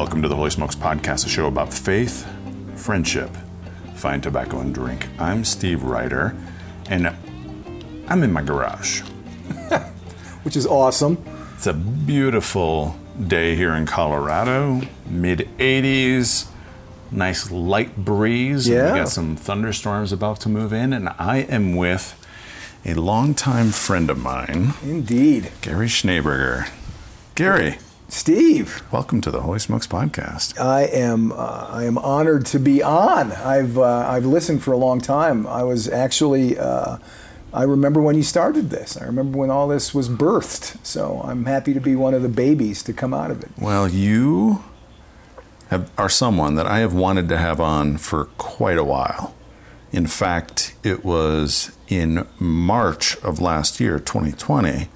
Welcome to the Holy Smokes Podcast, a show about faith, friendship, fine tobacco, and drink. I'm Steve Ryder, and I'm in my garage. which is awesome. It's a beautiful day here in Colorado, mid 80s, nice light breeze. and Yeah. We got some thunderstorms about to move in, and I am with a longtime friend of mine, Indeed. Gary Schneeberger. Gary, Steve, welcome to the Holy Smokes Podcast. I am uh, I am honored to be on. I've uh, I've listened for a long time. I was actually uh, I remember when you started this. I remember when all this was birthed. So I'm happy to be one of the babies to come out of it. Well, you have, are someone that I have wanted to have on for quite a while. In fact, it was in March of last year, 2020.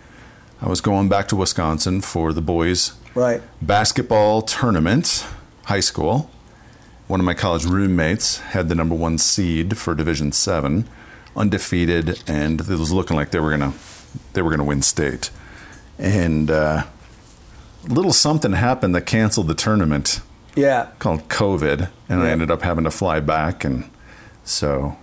I was going back to Wisconsin for the boys' Right. basketball tournament, high school. One of my college roommates had the number one seed for Division Seven, undefeated, and it was looking like they were gonna they were gonna win state. And uh, little something happened that canceled the tournament Yeah. called COVID, and I ended up having to fly back, and so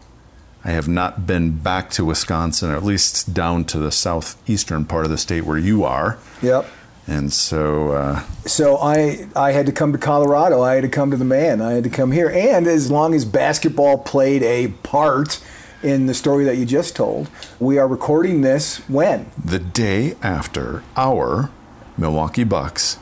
I have not been back to Wisconsin, or at least down to the southeastern part of the state where you are. Yep. And so, uh, So I I had to come to Colorado. I had to come to the man. I had to come here. And as long as basketball played a part in the story that you just told, we are recording this when the day after our Milwaukee Bucks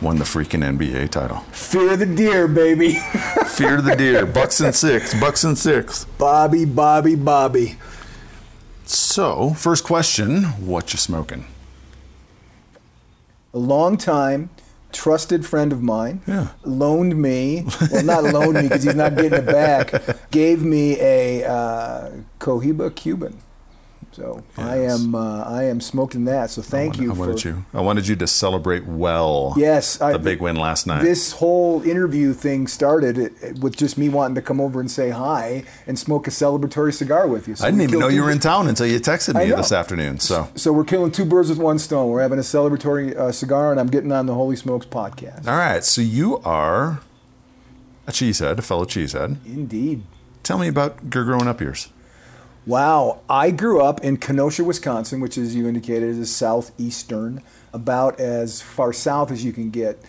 won the freaking NBA title. Fear the deer, baby. Fear the deer, Bucks and six, Bucks and six. Bobby, Bobby, Bobby. So, first question: What you smoking? A long time trusted friend of mine Yeah. loaned me, well, not loaned me because he's not getting it back, gave me a uh, Cohiba Cuban. So I am uh, I am smoking that. So thank I you wanted for you. I wanted you to celebrate well. Yes, I- the big win last night. this whole interview thing started with just me wanting to come over and say hi and smoke a celebratory cigar with you. So I didn't even know you were in town until you texted me this afternoon. So, So we're killing two birds with one stone. We're having a celebratory uh, cigar, and I'm getting on the Holy Smokes podcast. all right. So you are a cheesehead, a fellow cheesehead. Indeed. Tell me about your growing up years. Wow. I grew up in Kenosha, Wisconsin, which, as you indicated, is southeastern, about as far south as you can get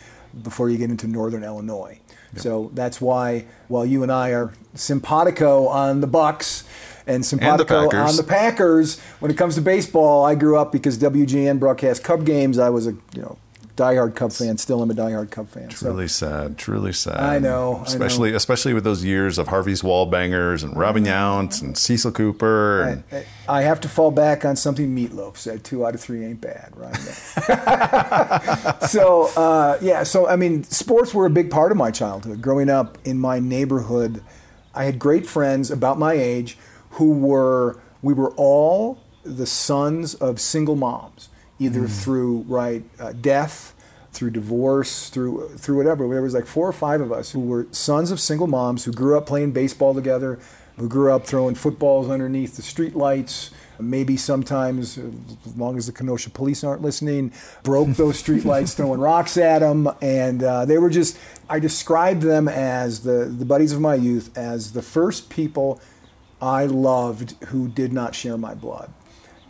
before you get into northern Illinois. So that's why, while you and I are simpatico on the Bucks and simpatico Packers. on the Packers, when it comes to baseball, I grew up because WGN broadcast Cub games. I was a you know diehard Cub fan. Still, am a diehard Cub fan. So Truly sad, truly sad. I know, I especially especially with those years of Harvey's Wallbangers and Robin Yount and Cecil Cooper. And, I, I have to fall back on something Meatloaf said. Two out of three ain't bad, right? so uh, yeah, so I mean, sports were a big part of my childhood. Growing up in my neighborhood, I had great friends about my age who were we were all the sons of single moms, either through right uh, death through divorce, through through whatever. There was like four or five of us who were sons of single moms who grew up playing baseball together, who grew up throwing footballs underneath the streetlights. Maybe sometimes, uh, as long as the Kenosha police aren't listening, broke those streetlights throwing rocks at them. And uh, they were just, I described them as the, the buddies of my youth as the first people I loved who did not share my blood.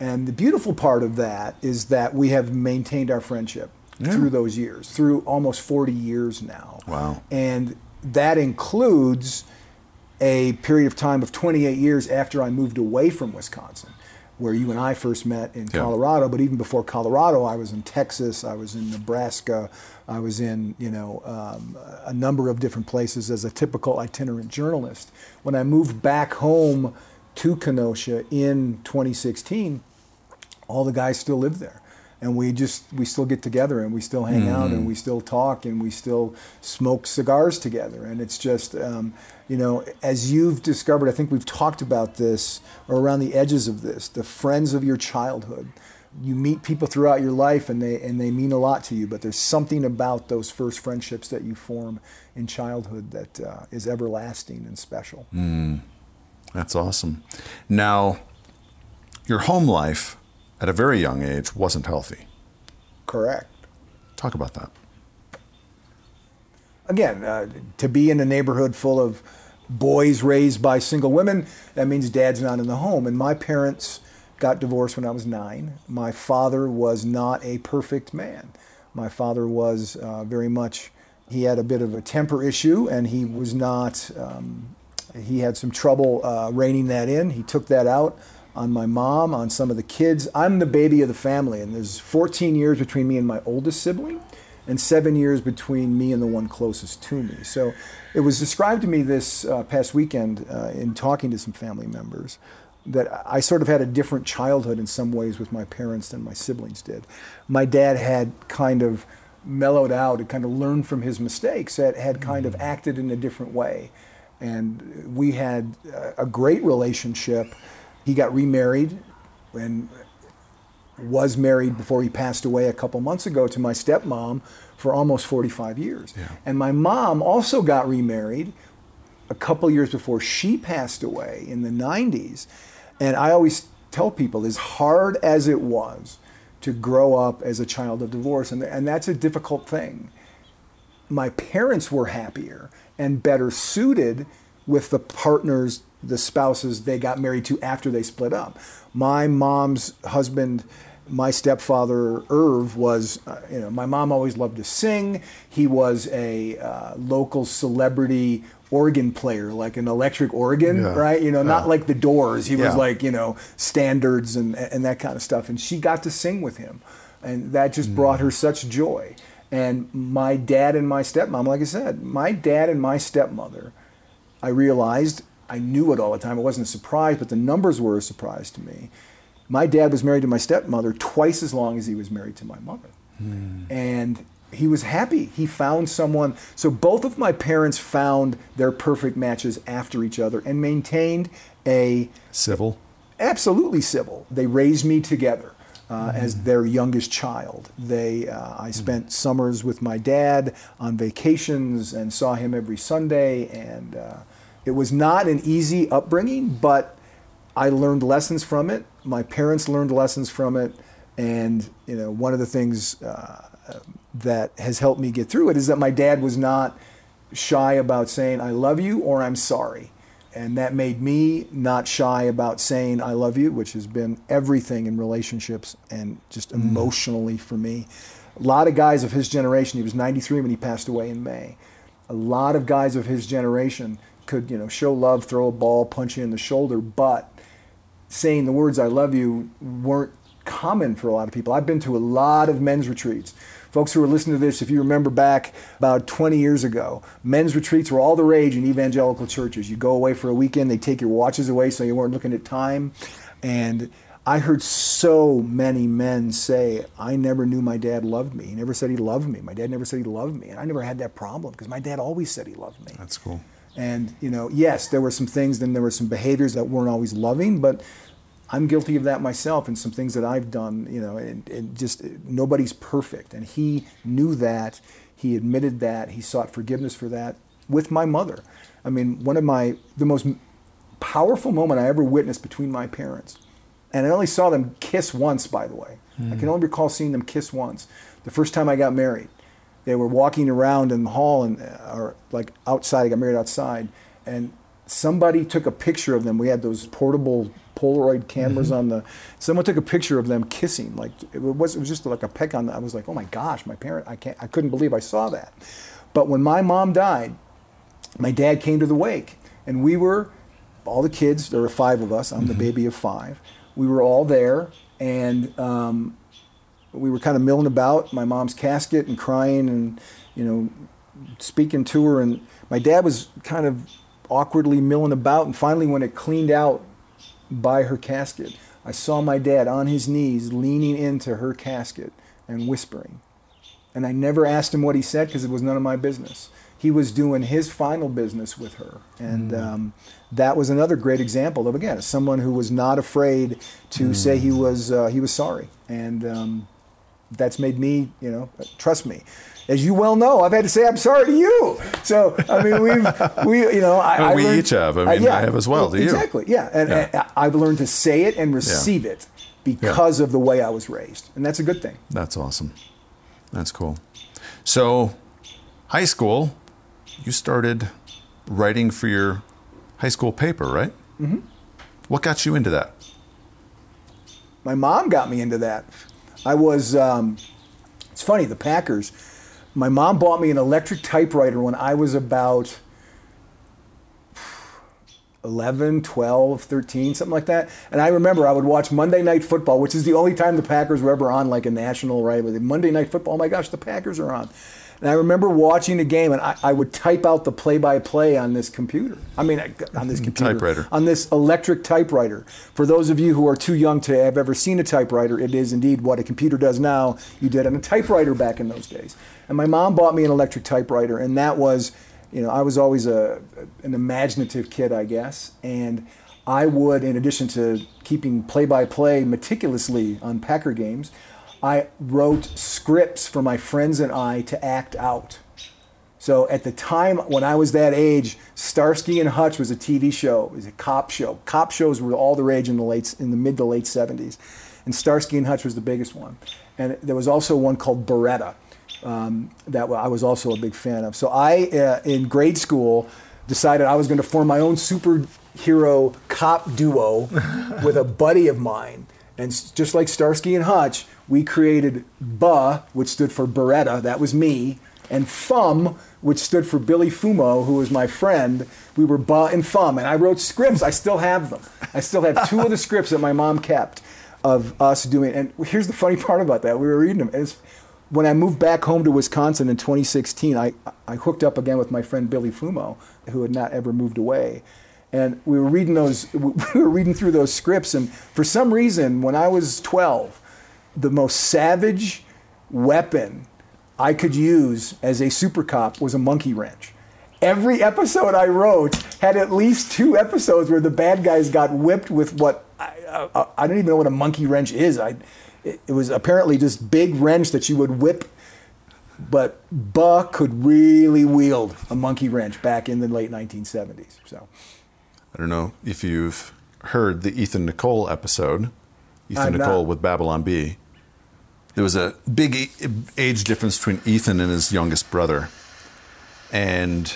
And the beautiful part of that is that we have maintained our friendship through those years, through almost 40 years now. Wow. And that includes a period of time of 28 years after I moved away from Wisconsin, where you and I first met in Yeah. Colorado. But even before Colorado, I was in Texas, I was in Nebraska, I was in you know um, a number of different places as a typical itinerant journalist. When I moved back home to Kenosha in 2016, all the guys still live there. And we just we still get together and we still hang out and we still talk and we still smoke cigars together. And it's just um, you know as you've discovered i think we've talked about this or around the edges of this the friends of your childhood. You meet people throughout your life and they and they mean a lot to you but there's something about those first friendships that you form in childhood that uh, is everlasting and special. That's awesome. Now, your home life at a very young age wasn't healthy. correct Talk about that. again, uh, to be in a neighborhood full of boys raised by single women, that means dad's not in the home. And my parents got divorced when I was nine. My father was not a perfect man. My father was uh, very much, he had a bit of a temper issue and he was not, um, he had some trouble uh, reining that in. He took that out on my mom, on some of the kids. I'm the baby of the family, and there's 14 years between me and my oldest sibling, and seven years between me and the one closest to me. So it was described to me this uh, past weekend uh, in talking to some family members that I sort of had a different childhood in some ways with my parents than my siblings did. My dad had kind of mellowed out, had kind of learned from his mistakes, had, had kind of acted in a different way. And we had a great relationship. He got remarried and was married before he passed away a couple months ago to my stepmom for almost 45 years. Yeah. And my mom also got remarried a couple years before she passed away in the 90s. And I always tell people, as hard as it was to grow up as a child of divorce, and, and that's a difficult thing, my parents were happier and better suited with the partners, the spouses they got married to after they split up. My mom's husband, my stepfather Irv was, uh, you know, my mom always loved to sing. He was a uh, local celebrity organ player, like an electric organ, Yeah. right? You know, not Yeah. like the Doors. He was like, you know, standards and and that kind of stuff. And she got to sing with him, and that just brought her such joy. And my dad and my stepmom, like I said, my dad and my stepmother, I realized I knew it all the time. It wasn't a surprise, but the numbers were a surprise to me. My dad was married to my stepmother twice as long as he was married to my mother. And he was happy. He found someone. So both of my parents found their perfect matches after each other and maintained a Civil. absolutely civil. They raised me together uh, as their youngest child. They, uh, I spent summers with my dad on vacations and saw him every Sunday. And uh, it was not an easy upbringing, but I learned lessons from it. My parents learned lessons from it. And you know, one of the things uh, that has helped me get through it is that my dad was not shy about saying I love you or I'm sorry. And that made me not shy about saying I love you, which has been everything in relationships and just emotionally for me. A lot of guys of his generation, he was 93 when he passed away in May. A lot of guys of his generation could, you know, show love, throw a ball, punch you in the shoulder, but saying the words I love you weren't common for a lot of people. I've been to a lot of men's retreats. Folks who are listening to this, if you remember back about 20 years ago, men's retreats were all the rage in evangelical churches. You go away for a weekend, they take your watches away so you weren't looking at time. And I heard so many men say, I never knew my dad loved me. He never said he loved me. My dad never said he loved me. And I never had that problem because my dad always said he loved me. That's cool. And you know, yes, there were some things, then there were some behaviors that weren't always loving, but I'm guilty of that myself, and some things that I've done. You know, and, and just uh, nobody's perfect, and he knew that. He admitted that. He sought forgiveness for that with my mother. I mean, one of my the most powerful moment I ever witnessed between my parents, and I only saw them kiss once, by the way. I can hmm. only recall seeing them kiss once. The first time I got married, they were walking around in the hall and uh, or like outside. I got married outside, and somebody took a picture of them. We had those portable Polaroid cameras mm-hmm. on the. Someone took a picture of them kissing. Like it was, it was just like a peck on. The, I was like, oh my gosh, my parent. I can't. I couldn't believe I saw that. But when my mom died, my dad came to the wake, and we were all the kids. There were five of us. I'm the mm-hmm. baby of five. We were all there, and um, we were kind of milling about my mom's casket and crying, and you know, speaking to her. And my dad was kind of awkwardly milling about, and finally, when it cleaned out by her casket, I saw my dad on his knees, leaning into her casket and whispering. And I never asked him what he said because it was none of my business. He was doing his final business with her. And um, that was another great example of, again, someone who was not afraid to say he was, uh, he was sorry. And um, that's made me, you know, trust me. As you well know, I've had to say I'm sorry to you. So I mean, we've we you know I, Well, I we learned- each have. I mean, I have as well, to you. Exactly. Yeah, and, Yeah. and I've learned to say it and receive it because of the way I was raised, and that's a good thing. That's awesome. That's cool. So, high school, you started writing for your high school paper, right? Mm-hmm. What got you into that? My mom got me into that. I was, um, it's funny, the Packers. My mom bought me an electric typewriter when I was about 11, 12, 13, something like that. And I remember I would watch Monday Night Football, which is the only time the Packers were ever on like a national, right? Monday Night Football, oh my gosh, the Packers are on. And I remember watching the game, and I, I would type out the play-by-play on this computer. I mean, on this computer, Typewriter. on this electric typewriter. For those of you who are too young to have ever seen a typewriter, it is indeed what a computer does now. You did on a typewriter back in those days. And my mom bought me an electric typewriter, and that was, you know, I was always a an imaginative kid, I guess, and I would, in addition to keeping play-by-play meticulously on Packer games. I wrote scripts for my friends and I to act out. So at the time when I was that age, Starsky and Hutch was a TV show. It was a cop show. Cop shows were all the rage in the late, in the mid to late 70s, and Starsky and Hutch was the biggest one. And there was also one called Baretta um, that I was also a big fan of. So I, uh, in grade school, decided I was going to form my own superhero cop duo with a buddy of mine. And just like Starsky and Hutch, we created BA, which stood for Baretta, that was me, and FUM, which stood for Billy Fumo, who was my friend. We were BA and FUM, and I wrote scripts. I still have them. I still have two of the scripts that my mom kept of us doing. And here's the funny part about that: we were reading them. It's, when I moved back home to Wisconsin in 2016, I, I hooked up again with my friend Billy Fumo, who had not ever moved away. And we were reading those, we were reading through those scripts, and for some reason, when I was 12, the most savage weapon I could use as a super cop was a monkey wrench. Every episode I wrote had at least two episodes where the bad guys got whipped with what I, I, I don't even know what a monkey wrench is. I, it, it was apparently this big wrench that you would whip but Buck could really wield a monkey wrench back in the late 1970s. So, I don't know if you've heard the Ethan Nicolle episode, Ethan I'm Nicolle not. with Babylon Bee. There was a big age difference between Ethan and his youngest brother, and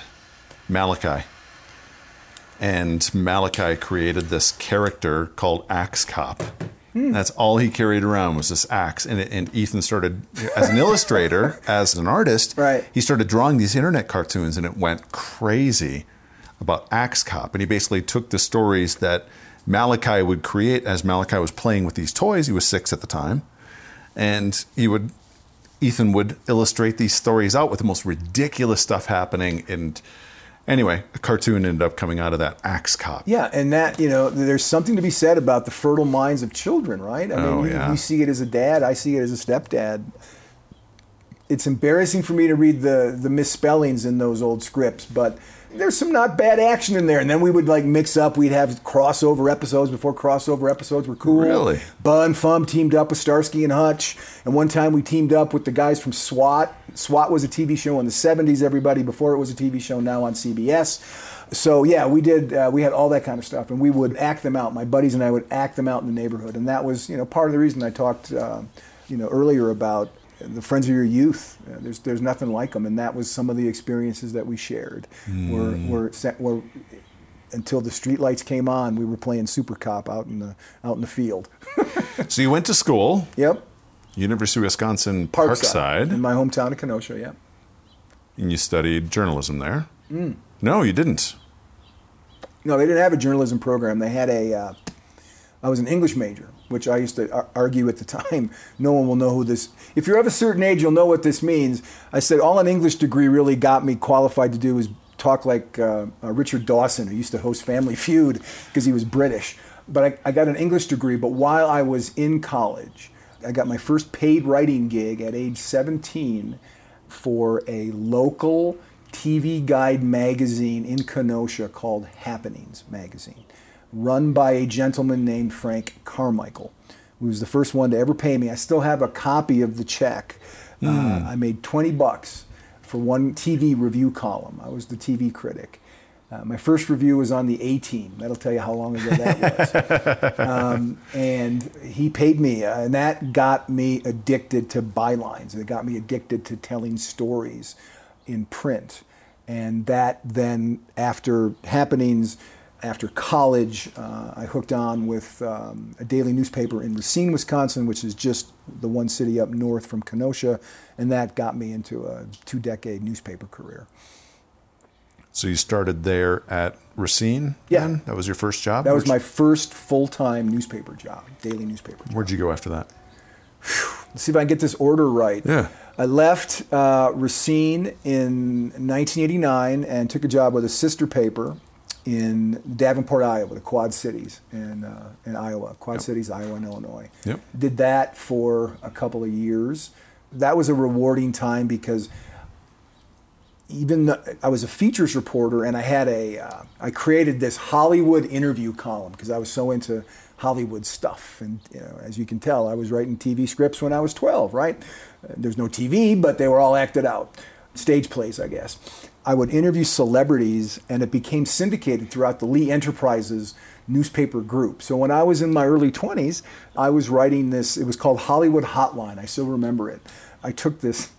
Malachi. And Malachi created this character called Axe Cop. Hmm. That's all he carried around was this axe. And, and Ethan started, as an illustrator, as an artist, Right. he started drawing these internet cartoons and it went crazy about Axe Cop. And he basically took the stories that Malachi would create as Malachi was playing with these toys. He was six at the time. And he would, Ethan would illustrate these stories out with the most ridiculous stuff happening. And anyway, a cartoon ended up coming out of that Axe Cop. Yeah, and that you know, there's something to be said about the fertile minds of children, right? I Oh, mean, you, yeah. you see it as a dad, I see it as a stepdad. It's embarrassing for me to read the the misspellings in those old scripts, but there's some not bad action in there. And then we would like mix up. We'd have crossover episodes before crossover episodes were cool. Really? Bud and Fum teamed up with Starsky and Hutch, and one time we teamed up with the guys from SWAT. SWAT was a TV show in the '70s. Everybody before it was a TV show now on CBS. So yeah, we did. Uh, we had all that kind of stuff, and we would act them out. My buddies and I would act them out in the neighborhood, and that was you know part of the reason I talked uh, you know earlier about the friends of your youth. Uh, there's there's nothing like them, and that was some of the experiences that we shared. Were were set- were until the streetlights came on, we were playing Super Cop out in the out in the field. So you went to school, Yep, University of Wisconsin Parkside, Parkside, in my hometown of Kenosha. Yeah, and you studied journalism there. Mm. No, you didn't. no, they didn't have a journalism program. They had a. Uh, I was an English major, which I used to argue at the time. No one will know who this. If you're of a certain age, you'll know what this means. I said all an English degree really got me qualified to do was talk like uh, uh, Richard Dawson, who used to host Family Feud because he was British. But I, I got an English degree. But while I was in college, I got my first paid writing gig at age 17 for a local TV guide magazine in Kenosha called Happenings Magazine, run by a gentleman named Frank Carmichael, who was the first one to ever pay me. I still have a copy of the check. Uh, I made 20 bucks for one TV review column. I was the TV critic. Uh, my first review was on the A Team. That'll tell you how long ago that was. um, and he paid me, uh, and that got me addicted to bylines. It got me addicted to telling stories in print. And that then, after happenings, after college, uh, I hooked on with um, a daily newspaper in Racine, Wisconsin, which is just the one city up north from Kenosha, and that got me into a two decade newspaper career. So you started there at Racine? Yeah. Then? That was your first job? That was my first full time newspaper job, daily newspaper job. Where'd you go after that? Let's see if I can get this order right. Yeah. I left uh, Racine in 1989 and took a job with a sister paper in Davenport, Iowa, the Quad Cities in, uh, in Iowa, Quad Cities, Iowa, and Illinois. Yep. Did that for a couple of years. That was a rewarding time because even I was a features reporter and I had a, uh, I created this Hollywood interview column because I was so into Hollywood stuff. And you know, as you can tell, I was writing TV scripts when I was 12, right? There's no TV, but they were all acted out. Stage plays, I guess. I would interview celebrities and it became syndicated throughout the Lee Enterprises newspaper group. So when I was in my early 20s, I was writing this, it was called Hollywood Hotline. I still remember it. I took this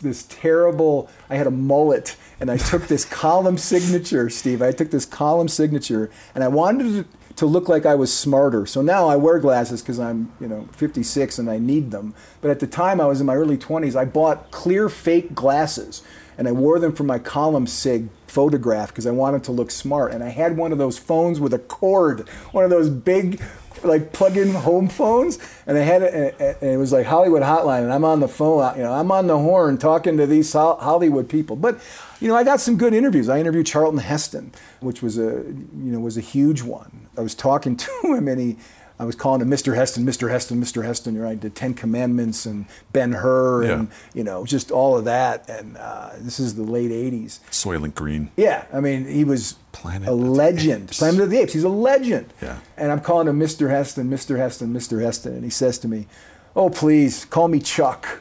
this terrible I had a mullet and I took this column signature, Steve. I took this column signature and I wanted to, to look like I was smarter. So now I wear glasses because I'm, you know, 56 and I need them. But at the time I was in my early 20s, I bought clear fake glasses and I wore them for my column sig photograph because I wanted to look smart. And I had one of those phones with a cord, one of those big like plug-in home phones, and I had it, and it was like Hollywood Hotline, and I'm on the phone, you know, I'm on the horn talking to these Hollywood people. But you know, I got some good interviews. I interviewed Charlton Heston, which was a you know was a huge one. I was talking to him, and he. I was calling him Mr. Heston, Mr. Heston, Mr. Heston. Right, the Ten Commandments and Ben Hur, and Yeah. you know, just all of that. And uh, this is the late '80s. Soylent Green. Yeah, I mean, he was Planet a legend. Apes. Planet of the Apes. He's a legend. Yeah. And I'm calling him Mr. Heston, Mr. Heston, Mr. Heston, and he says to me, "Oh, please call me Chuck."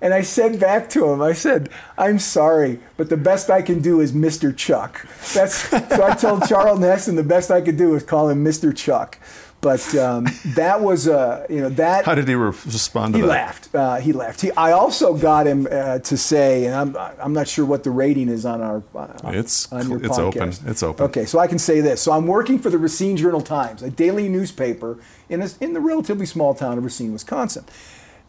And I said back to him, I said, "I'm sorry, but the best I can do is Mr. Chuck." That's so. I told Charlton Heston the best I could do was call him Mr. Chuck. But um, that was, uh, you know, that How did he re- respond to that? he that? laughed. Uh, he laughed. He, I also got him uh, to say, and I'm I'm not sure what the rating is on our uh, It's on your it's open. It's open. Okay, so I can say this. So I'm working for the Racine Journal Times, a daily newspaper in a, in the relatively small town of Racine, Wisconsin,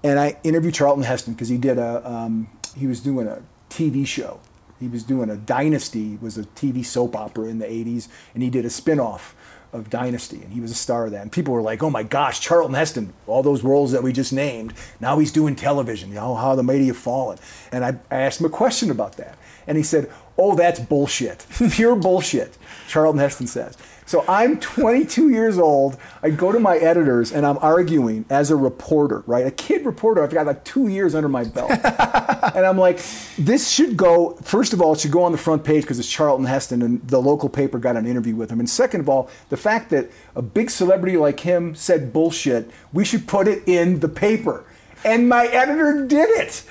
and I interviewed Charlton Heston because he did a um, he was doing a TV show. He was doing a Dynasty was a TV soap opera in the 80s, and he did a spin-off of Dynasty, and he was a star of that. And people were like, "Oh my gosh, Charlton Heston! All those roles that we just named. Now he's doing television. You know how the mighty have fallen." And I, I asked him a question about that, and he said, "Oh, that's bullshit, pure bullshit." Charlton Heston says. So I'm 22 years old. I go to my editors and I'm arguing as a reporter, right? A kid reporter. I've got like two years under my belt. and I'm like, this should go, first of all, it should go on the front page because it's Charlton Heston and the local paper got an interview with him. And second of all, the fact that a big celebrity like him said bullshit, we should put it in the paper. And my editor did it.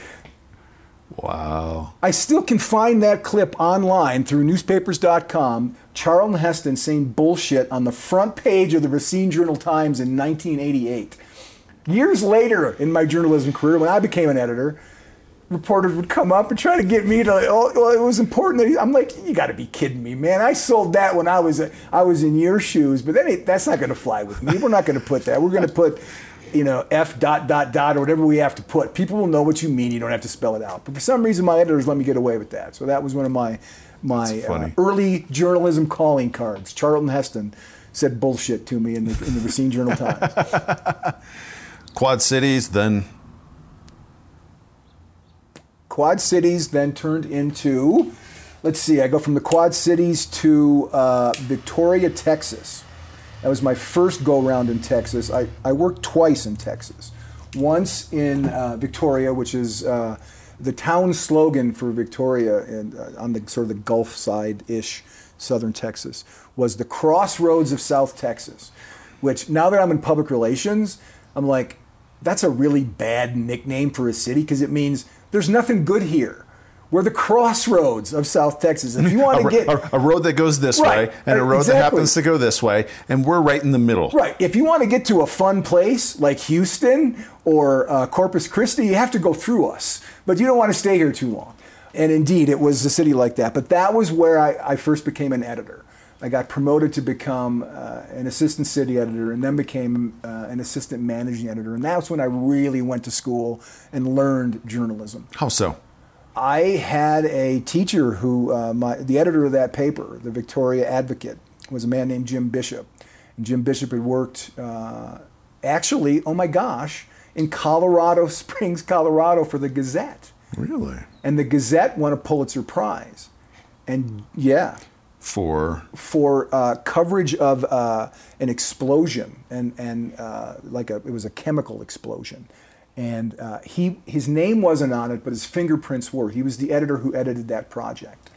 Wow. I still can find that clip online through newspapers.com. Charlton Heston saying bullshit on the front page of the Racine Journal Times in 1988. Years later in my journalism career, when I became an editor, reporters would come up and try to get me to. Oh, well, it was important that he, I'm like, you got to be kidding me, man! I sold that when I was I was in your shoes, but that that's not going to fly with me. We're not going to put that. We're going to put, you know, f dot dot dot or whatever we have to put. People will know what you mean. You don't have to spell it out. But for some reason, my editors let me get away with that. So that was one of my my uh, early journalism calling cards. Charlton Heston said bullshit to me in the in the Racine Journal Times. Quad Cities, then Quad Cities then turned into, let's see, I go from the Quad Cities to uh, Victoria, Texas. That was my first go round in Texas. I, I worked twice in Texas. Once in uh, Victoria, which is uh, the town slogan for Victoria uh, on the sort of the Gulf side ish, southern Texas, was the crossroads of South Texas. Which now that I'm in public relations, I'm like, that's a really bad nickname for a city because it means there's nothing good here. We're the crossroads of South Texas. If you want to get a- a road that goes this Right. way and a road that happens to go this way, and we're right in the middle. Right. If you want to get to a fun place like Houston or uh, Corpus Christi, you have to go through us. But you don't want to stay here too long. and indeed, it was a city like that. But that was where I, I first became an editor. I got promoted to become uh, an assistant city editor and then became uh, an assistant managing editor. And that's when I really went to school and learned journalism. How so? I had a teacher who, uh, my, the editor of that paper, the Victoria Advocate, was a man named Jim Bishop. And Jim Bishop had worked, uh, actually, oh my gosh, in Colorado Springs, Colorado for the Gazette. Really? And the Gazette won a Pulitzer Prize. And yeah, For for uh, coverage of uh, an explosion and and uh, like a it was a chemical explosion, and uh, he his name wasn't on it, but his fingerprints were. He was the editor who edited that project,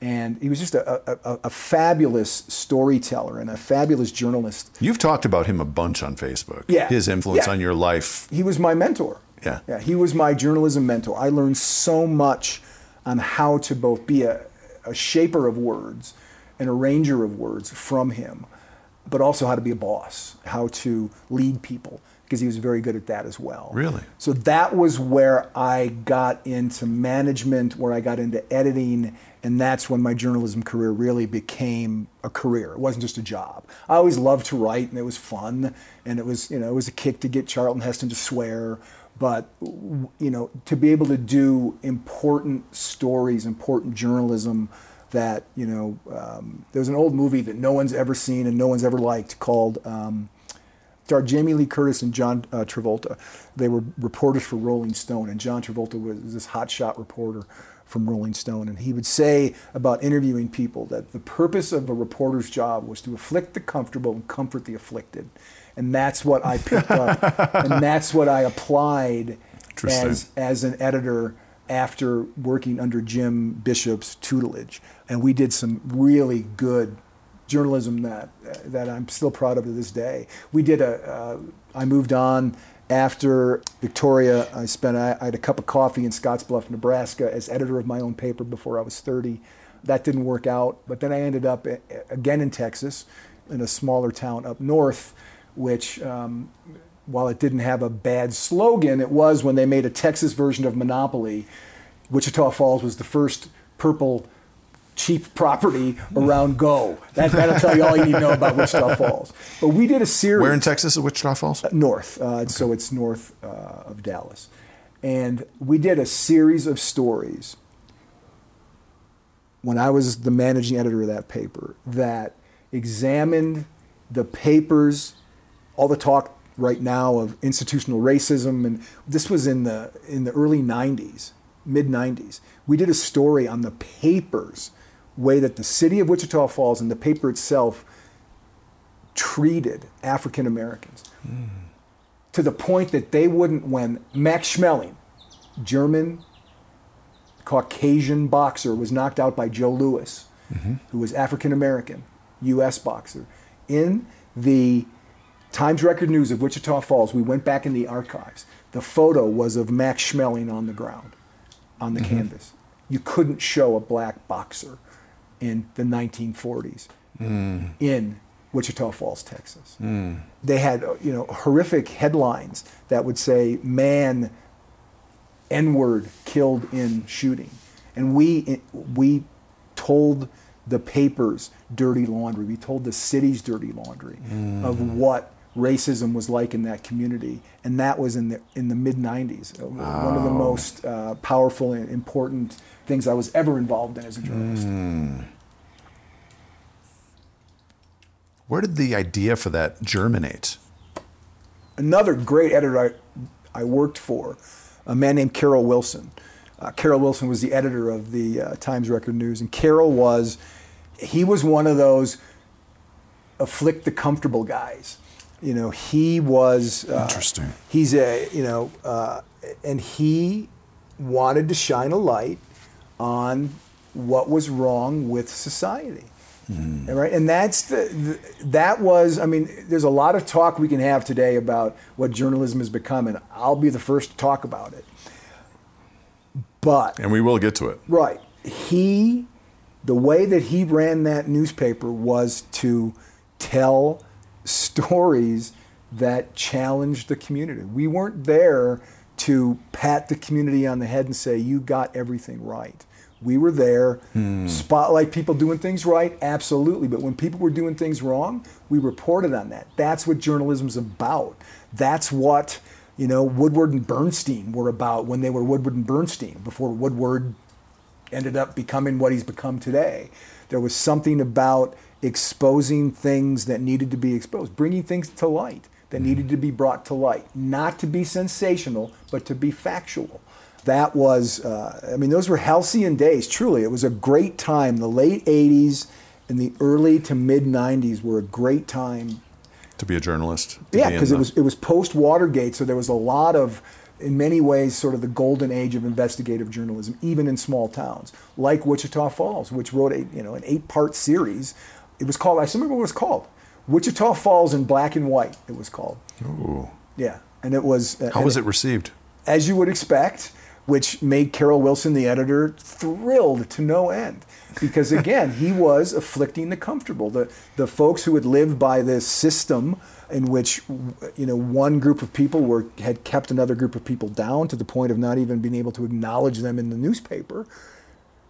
and he was just a, a, a, fabulous storyteller and a fabulous journalist. you've talked about him a bunch on Facebook. Yeah. His influence Yeah. on your life. He was my mentor. Yeah. Yeah, he was my journalism mentor. I learned so much on how to both be a, a shaper of words, an arranger of words from him, but also how to be a boss, how to lead people, because he was very good at that as well. Really? So that was where I got into management, where I got into editing, and that's when my journalism career really became a career. It wasn't just a job. I always loved to write, and it was fun, and it was you know it was a kick to get Charlton Heston to swear. But you know, to be able to do important stories, important journalism, that you know, um, there was an old movie that no one's ever seen and no one's ever liked called. Um, starred Jamie Lee Curtis and John uh, Travolta. They were reporters for Rolling Stone, and John Travolta was this hotshot reporter from Rolling Stone. And he would say about interviewing people that the purpose of a reporter's job was to afflict the comfortable and comfort the afflicted. And that's what I picked up, and that's what I applied as as an editor after working under Jim Bishop's tutelage. And we did some really good journalism that that I'm still proud of to this day. We did a. Uh, I moved on after Victoria. I spent. I, I had a cup of coffee in Scottsbluff, Nebraska, as editor of my own paper before I was 30. That didn't work out, but then I ended up again in Texas, in a smaller town up north, which. Um, while it didn't have a bad slogan, it was when they made a Texas version of Monopoly. Wichita Falls was the first purple cheap property around Go. That, that'll tell you all you need to know about Wichita Falls. But we did a series Where in Texas is Wichita Falls? north, uh, so it's north uh, of Dallas, and we did a series of stories when I was the managing editor of that paper that examined the papers, all the talk right now of institutional racism, and this was in the in the early '90s, mid '90s. We did a story on the papers, way that the city of Wichita Falls and the paper itself treated African Americans hmm. to the point that they wouldn't, when Max Schmeling, German Caucasian boxer, was knocked out by Joe Louis, mm-hmm. who was African American, U.S. boxer, in the Times Record News of Wichita Falls, we went back in the archives. The photo was of Max Schmeling on the ground, on the mm-hmm. canvas. You couldn't show a black boxer in the 1940s hmm. in Wichita Falls, Texas. Hmm. They had, you know, horrific headlines that would say, "Man, N-word killed in shooting," and we we told the papers dirty laundry. We told the city's dirty laundry of hmm. what racism was like in that community, and that was in the in the mid '90s. Uh, One of the most uh, powerful and important things I was ever involved in as a journalist. Where did the idea for that germinate? another great editor I, I worked for, a man named Carol Wilson. Uh, Carol Wilson was the editor of the uh, Times Record News, and Carol was, he was one of those afflict the comfortable guys. You know, he was uh, Interesting. He's a you know, uh, and he wanted to shine a light on what was wrong with society. And Right, and that's the, the that was. I mean, there's a lot of talk we can have today about what journalism has become, and I'll be the first to talk about it. But And we will get to it. Right. He, the way that he ran that newspaper was to tell stories that challenged the community. We weren't there to pat the community on the head and say, you got everything right. We were there, hmm. spotlight people doing things right, absolutely. But when people were doing things wrong, we reported on that. That's what journalism's about. That's what you know Woodward and Bernstein were about when they were Woodward and Bernstein before Woodward ended up becoming what he's become today. There was something about exposing things that needed to be exposed, bringing things to light that needed to be brought to light, not to be sensational, but to be factual. That was, uh, I mean, those were halcyon days, truly. It was a great time. The late 80s and the early to mid 90s were a great time. To be a journalist. Yeah, because it was, it was post Watergate, so there was a lot of, in many ways, sort of the golden age of investigative journalism, even in small towns, like Wichita Falls, which wrote a, you know, an eight part series. It was called, I still remember what it was called Wichita Falls in Black and White, it was called. Ooh. Yeah. And it was. uh, How was it received? as you would expect, which made Carol Wilson, the editor, thrilled to no end. Because again, he was afflicting the comfortable. The, the folks who had lived by this system in which you know one group of people were had kept another group of people down to the point of not even being able to acknowledge them in the newspaper.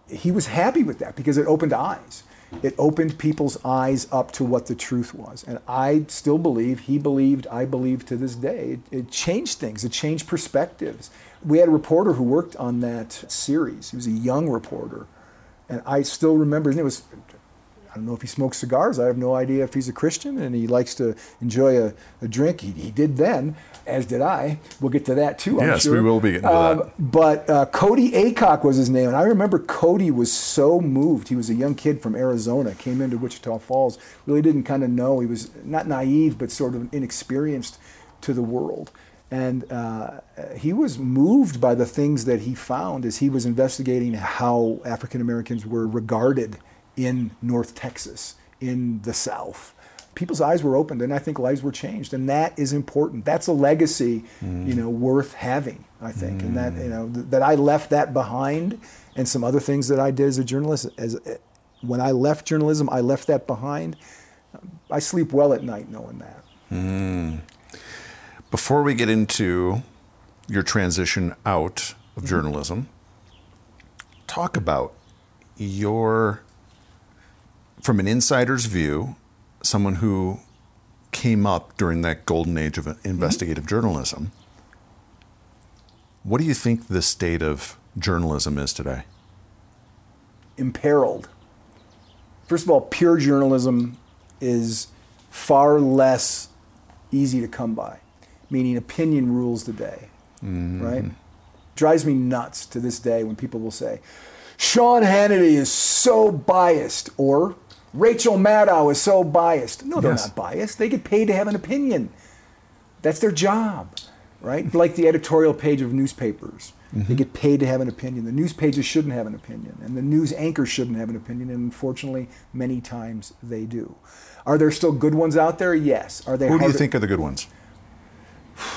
He was happy with that because it opened eyes. It opened people's eyes up to what the truth was. And I still believe, he believed, I believe to this day, it, it changed things, it changed perspectives. We had a reporter who worked on that series. He was a young reporter. And I still remember his name was I don't know if he smokes cigars. I have no idea if he's a Christian and he likes to enjoy a, a drink. He, he did then, as did I. We'll get to that too. I'm Yes, sure. we will be getting to Um, that. But uh, Cody Acock was his name, and I remember Cody was so moved. He was a young kid from Arizona, came into Wichita Falls, really didn't kind of know. He was not naive, but sort of inexperienced to the world. And uh, he was moved by the things that he found as he was investigating how African Americans were regarded in North Texas, in the South. People's eyes were opened, and I think lives were changed, and that is important. That's a legacy, you know, worth having. I think, and that you know th- that I left that behind, and some other things that I did as a journalist. As eh, when I left journalism, I left that behind. I sleep well at night knowing that. Hmm. Before we get into your transition out of mm-hmm. journalism, talk about your, from an insider's view, someone who came up during that golden age of mm-hmm. investigative journalism. What do you think the state of journalism is today? imperiled. First of all, pure journalism is far less easy to come by, meaning opinion rules the day, mm-hmm. right? Drives me nuts to this day when people will say, Sean Hannity is so biased, or Rachel Maddow is so biased. No, they're Yes. not biased. They get paid to have an opinion. That's their job, right? like the editorial page of newspapers. They get paid to have an opinion. The news pages shouldn't have an opinion, and the news anchors shouldn't have an opinion, and unfortunately, many times they do. Are there still good ones out there? Yes. Are they? Who do you think are the good ones?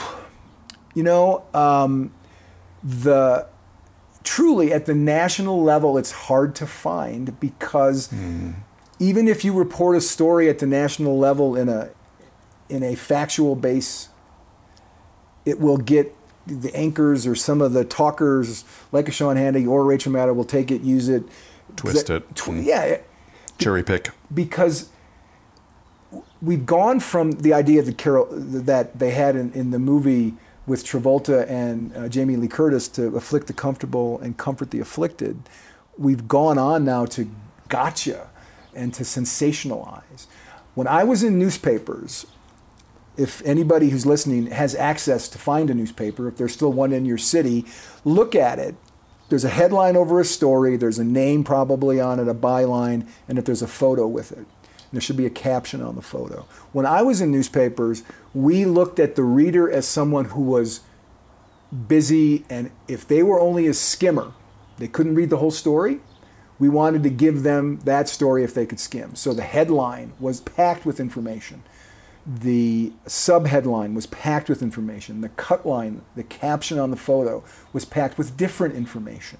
You know, um, the truly at the national level, it's hard to find because even if you report a story at the national level in a in a factual base, it will get the anchors or some of the talkers like a Sean Hannity or Rachel Maddow will take it, use it, Twist Th- it. tw- yeah, Cherry pick. because we've gone from the idea that Carol that they had in, in the movie with Travolta and uh, Jamie Lee Curtis to afflict the comfortable and comfort the afflicted. We've gone on now to gotcha and to sensationalize. When I was in newspapers, if anybody who's listening has access to find a newspaper, if there's still one in your city, look at it. There's a headline over a story, there's a name probably on it, a byline, and if there's a photo with it. There should be a caption on the photo. When I was in newspapers, we looked at the reader as someone who was busy, and if they were only a skimmer, they couldn't read the whole story. We wanted to give them that story if they could skim. So the headline was packed with information. The subheadline was packed with information. The cut line, the caption on the photo, was packed with different information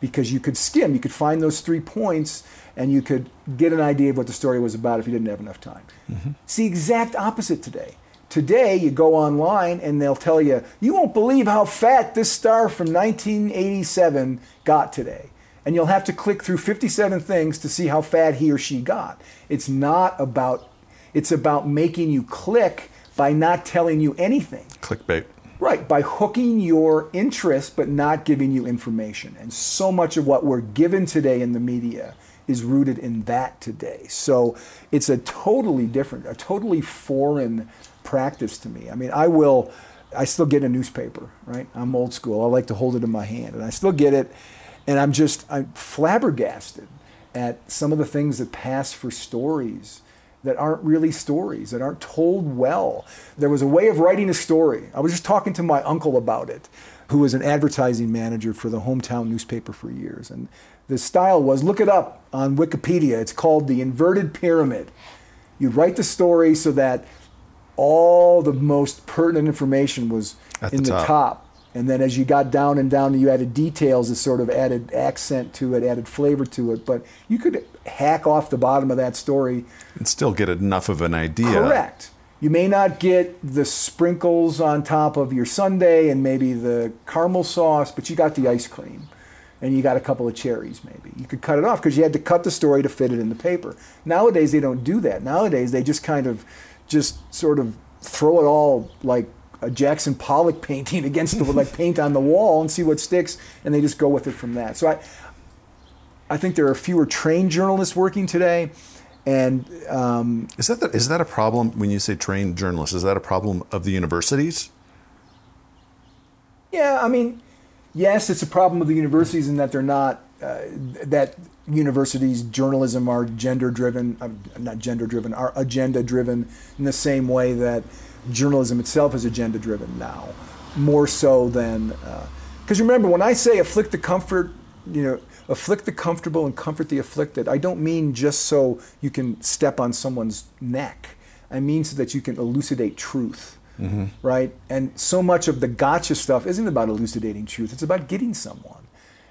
because you could skim, you could find those three points, and you could get an idea of what the story was about if you didn't have enough time. Mm-hmm. It's the exact opposite today. Today, you go online and they'll tell you, you won't believe how fat this star from 1987 got today. And you'll have to click through 57 things to see how fat he or she got. It's not about it's about making you click by not telling you anything. Clickbait. Right, by hooking your interest but not giving you information. And so much of what we're given today in the media is rooted in that today. So it's a totally different, a totally foreign practice to me. I mean, I will, I still get a newspaper, right? I'm old school. I like to hold it in my hand, and I still get it, and I'm just, I'm flabbergasted at some of the things that pass for stories that aren't really stories, that aren't told well. There was a way of writing a story. I was just talking to my uncle about it, who was an advertising manager for the hometown newspaper for years. And the style was look it up on Wikipedia. It's called the inverted pyramid. You'd write the story so that all the most pertinent information was At in the the top. And then as you got down and down, you added details that sort of added accent to it, added flavor to it. But you could hack off the bottom of that story And still get enough of an idea. Correct. You may not get the sprinkles on top of your sundae and maybe the caramel sauce, but you got the ice cream and you got a couple of cherries maybe. You could cut it off because you had to cut the story to fit it in the paper. Nowadays they don't do that. Nowadays they just kind of just sort of throw it all like a Jackson Pollock painting against the like paint on the wall and see what sticks and they just go with it from that. So I I think there are fewer trained journalists working today and um, Is that the, is that a problem when you say trained journalists? Is that a problem of the universities? Yeah, I mean, yes, it's a problem of the universities in that they're not uh, that universities journalism are gender driven, uh, not gender driven, are agenda driven in the same way that journalism itself is agenda driven now, more so than uh, because remember when I say afflict the comfort, you know. Afflict the comfortable and comfort the afflicted. I don't mean just so you can step on someone's neck. I mean so that you can elucidate truth mm-hmm. right? And so much of the gotcha stuff isn't about elucidating truth, it's about getting someone.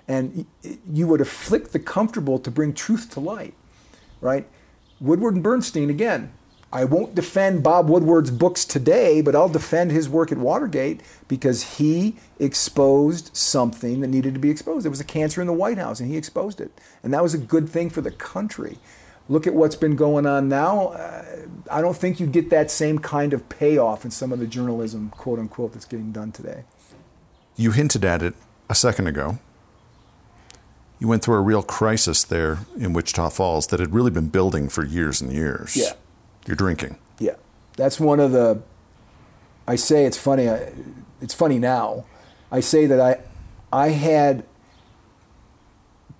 And you would afflict the comfortable to bring truth to light, right? Woodward and Bernstein, again, I won't defend Bob Woodward's books today, but I'll defend his work at Watergate because he exposed something that needed to be exposed. There was a cancer in the White House and he exposed it. And that was a good thing for the country. Look at what's been going on now. Uh, I don't think you get that same kind of payoff in some of the journalism, quote unquote, that's getting done today. You hinted at it a second ago. You went through a real crisis there in Wichita Falls that had really been building for years and years. Yeah. You're drinking. Yeah, that's one of the. I say it's funny. I- It's funny now. I say that I, I had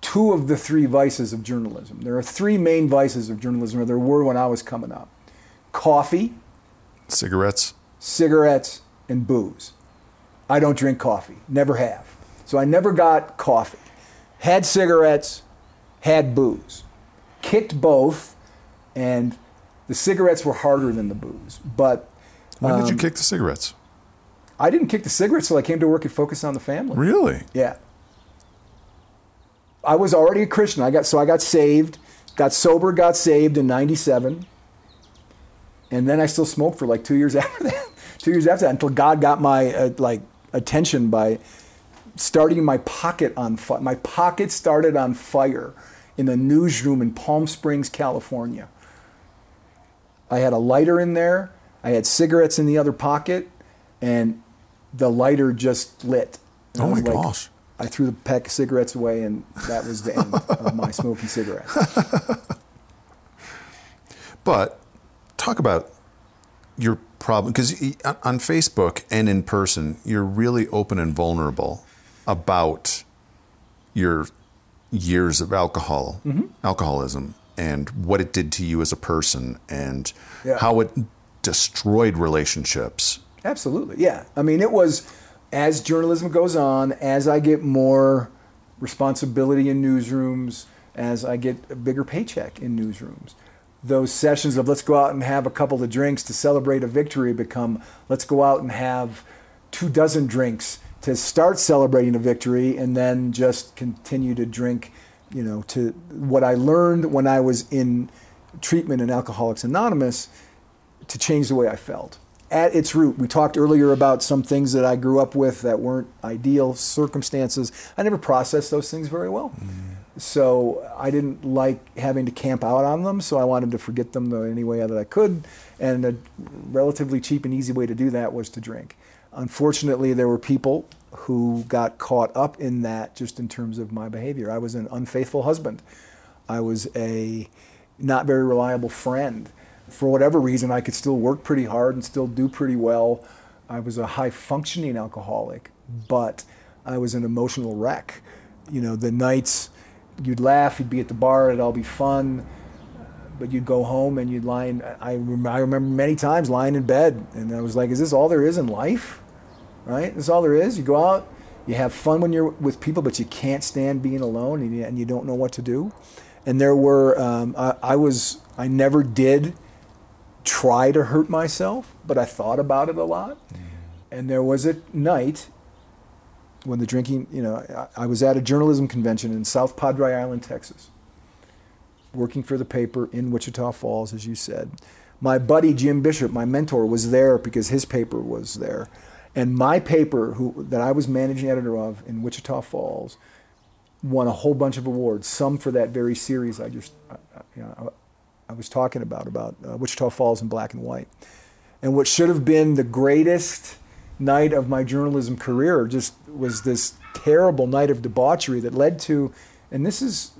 two of the three vices of journalism. There are three main vices of journalism, or there were when I was coming up: coffee, Cigarettes. cigarettes, and booze. I don't drink coffee. Never have. So I never got coffee. Had cigarettes, had booze. Kicked both, and the cigarettes were harder than the booze. But When did you Um, kick the cigarettes? I didn't kick the cigarettes till I came to work at Focus on the Family. Really? Yeah. I was already a Christian. I got so I got saved, got sober, got saved in '97, and then I still smoked for like two years after that. two years after that, until God got my uh, like attention by starting my pocket on fire. My pocket started on fire in the newsroom in Palm Springs, California. I had a lighter in there. I had cigarettes in the other pocket, and the lighter just lit. And Oh my like- gosh. I threw the pack of cigarettes away, and that was the end of my smoking cigarettes. But talk about your problem because on Facebook and in person, you're really open and vulnerable about your years of alcohol, Mm-hmm. alcoholism, and what it did to you as a person, and Yeah. how it destroyed relationships. Absolutely, yeah. I mean, it was as journalism goes on, as I get more responsibility in newsrooms, as I get a bigger paycheck in newsrooms. Those sessions of let's go out and have a couple of drinks to celebrate a victory become let's go out and have two dozen drinks to start celebrating a victory and then just continue to drink, you know, to what I learned when I was in treatment in Alcoholics Anonymous to change the way I felt. At its root, we talked earlier about some things that I grew up with that weren't ideal circumstances. I never processed those things very well. Mm-hmm. So I didn't like having to camp out on them, so I wanted to forget them the any way that I could. And a relatively cheap and easy way to do that was to drink. Unfortunately, there were people who got caught up in that just in terms of my behavior. I was an unfaithful husband. I was a not very reliable friend. For whatever reason, I could still work pretty hard and still do pretty well. I was a high functioning alcoholic, but I was an emotional wreck. You know, the nights you'd laugh, you'd be at the bar, it'd all be fun, but you'd go home and you'd lie in, I, I remember many times lying in bed and I was like, is this all there is in life? Right? This is all there is. You go out, you have fun when you're with people, but you can't stand being alone and you, and you don't know what to do. And there were, um, I, I was, I never did try to hurt myself, but I thought about it a lot. Mm. And there was a night when the drinking, you know, I, I, was at a journalism convention in South Padre Island, Texas, working for the paper in Wichita Falls, as you said. My buddy Jim Bishop, my mentor, was there because his paper was there. And my paper, who, that I was managing editor of in Wichita Falls, won a whole bunch of awards, some for that very series I just I, you know, I, was talking about, about uh, Wichita Falls in black and white. And what should have been the greatest night of my journalism career just was this terrible night of debauchery that led to, and this is,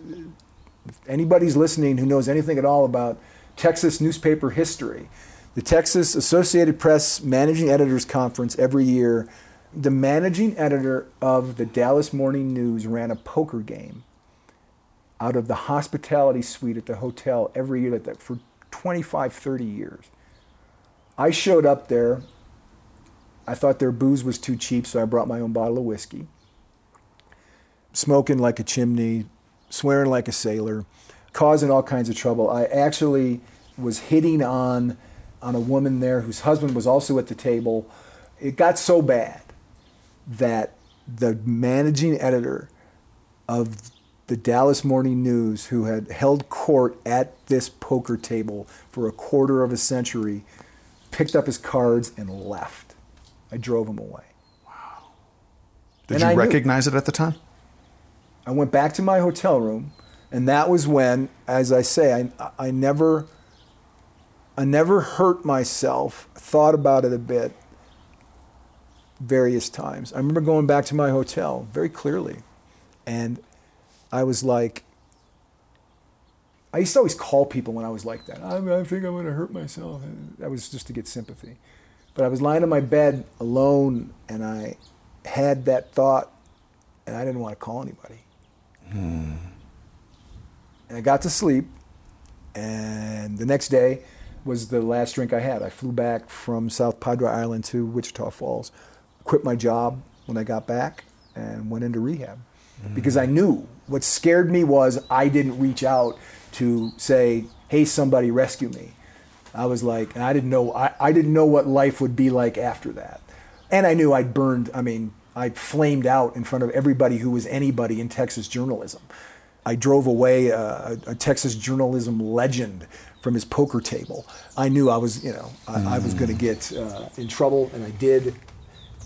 anybody's listening who knows anything at all about Texas newspaper history, the Texas Associated Press Managing Editors Conference every year, the managing editor of the Dallas Morning News ran a poker game out of the hospitality suite at the hotel every year for 25, 30 years. I showed up there I thought their booze was too cheap, so I brought my own bottle of whiskey. Smoking like a chimney, swearing like a sailor, causing all kinds of trouble. I actually was hitting on on a woman there whose husband was also at the table. It got so bad that the managing editor of the Dallas Morning News, who had held court at this poker table for a quarter of a century, picked up his cards and left. I drove him away. Wow. Did and you I recognize knew. it at the time? I went back to my hotel room, and that was when, as I say, I, I never, I never hurt myself. Thought about it a bit. Various times. I remember going back to my hotel very clearly, and I was like, I used to always call people when I was like that. I, I think I'm going to hurt myself. That was just to get sympathy. But I was lying in my bed alone and I had that thought and I didn't want to call anybody. Hmm. And I got to sleep and the next day was the last drink I had. I flew back from South Padre Island to Wichita Falls, quit my job when I got back and went into rehab. Mm. Because I knew what scared me was I didn't reach out to say, hey, somebody rescue me. I was like, and I didn't know, I, I didn't know what life would be like after that. And I knew I'd burned, I mean, I flamed out in front of everybody who was anybody in Texas journalism. I drove away a, a Texas journalism legend from his poker table. I knew I was, you know, I, mm. I was going to get uh, in trouble, and I did.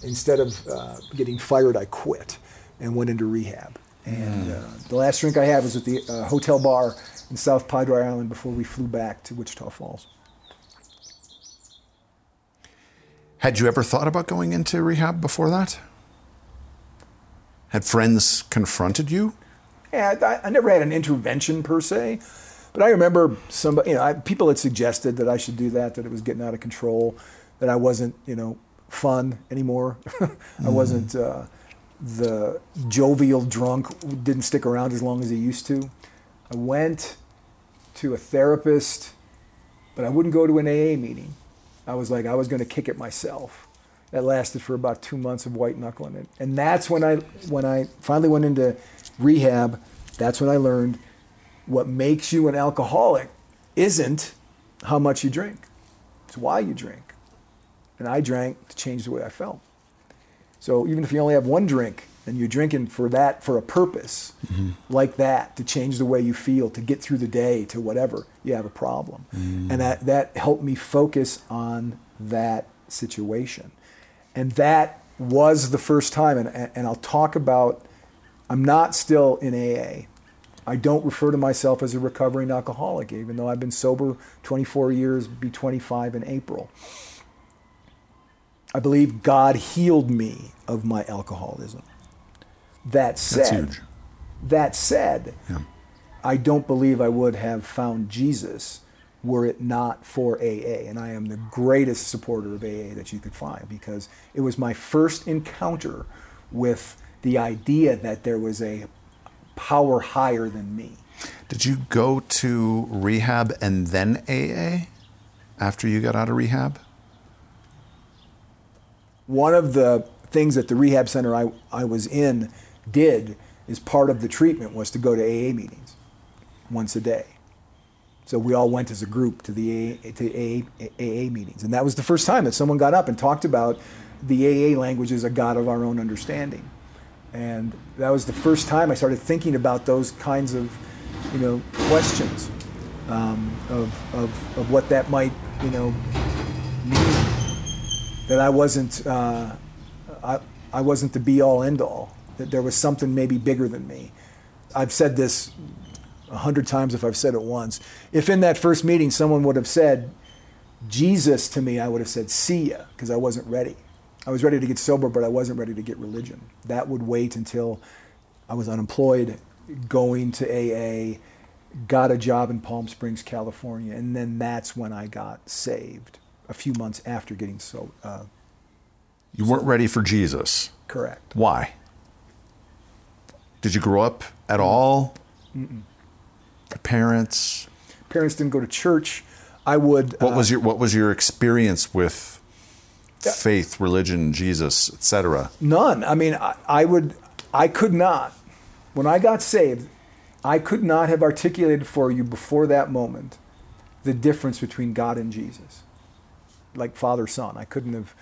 Instead of uh, getting fired, I quit and went into rehab. And mm. uh, the last drink I had was at the uh, hotel bar in South Padre Island before we flew back to Wichita Falls. Had you ever thought about going into rehab before that? Had friends confronted you? Yeah, I, I never had an intervention per se, but I remember somebody, you know, I, people had suggested that I should do that, that it was getting out of control, that I wasn't, you know, fun anymore. I wasn't uh, the jovial drunk, didn't stick around as long as he used to. I went to a therapist, but I wouldn't go to an AA meeting. I was like, I was going to kick it myself. That lasted for about two months of white knuckling it, and that's when I when I finally went into rehab. That's when I learned what makes you an alcoholic isn't how much you drink; it's why you drink. And I drank to change the way I felt. So even if you only have one drink, and you're drinking for that for a purpose mm-hmm. like that to change the way you feel to get through the day to whatever you have a problem mm. and that that helped me focus on that situation and that was the first time and, and i'll talk about i'm not still in aa I don't refer to myself as a recovering alcoholic, even though I've been sober 24 years, be 25 in April. I believe God healed me of my alcoholism. That said, that said, Yeah. I don't believe I would have found Jesus were it not for AA. And I am the greatest supporter of AA that you could find because it was my first encounter with the idea that there was a power higher than me. Did you go to rehab and then AA after you got out of rehab? One of the things that the rehab center I, I was in did is part of the treatment was to go to AA meetings once a day. So we all went as a group to the AA, to AA, AA meetings. And that was the first time that someone got up and talked about the AA language as a God of our own understanding. And that was the first time I started thinking about those kinds of, you know, questions um, of, of, of what that might, you know, mean. That I wasn't, uh, I, I wasn't the be all end all. That there was something maybe bigger than me. I've said this a hundred times if I've said it once. If in that first meeting someone would have said Jesus to me, I would have said see ya because I wasn't ready. I was ready to get sober, but I wasn't ready to get religion. That would wait until I was unemployed, going to AA, got a job in Palm Springs, California, and then that's when I got saved. A few months after getting so uh, You weren't ready for Jesus. correct. Why? Did you grow up at all? Parents? Parents didn't go to church. I would. What uh, was your What was your experience with faith, religion, Jesus, etc.? None. I mean, I, I would, I could not, when I got saved, I could not have articulated for you before that moment the difference between God and Jesus, like father son. I couldn't have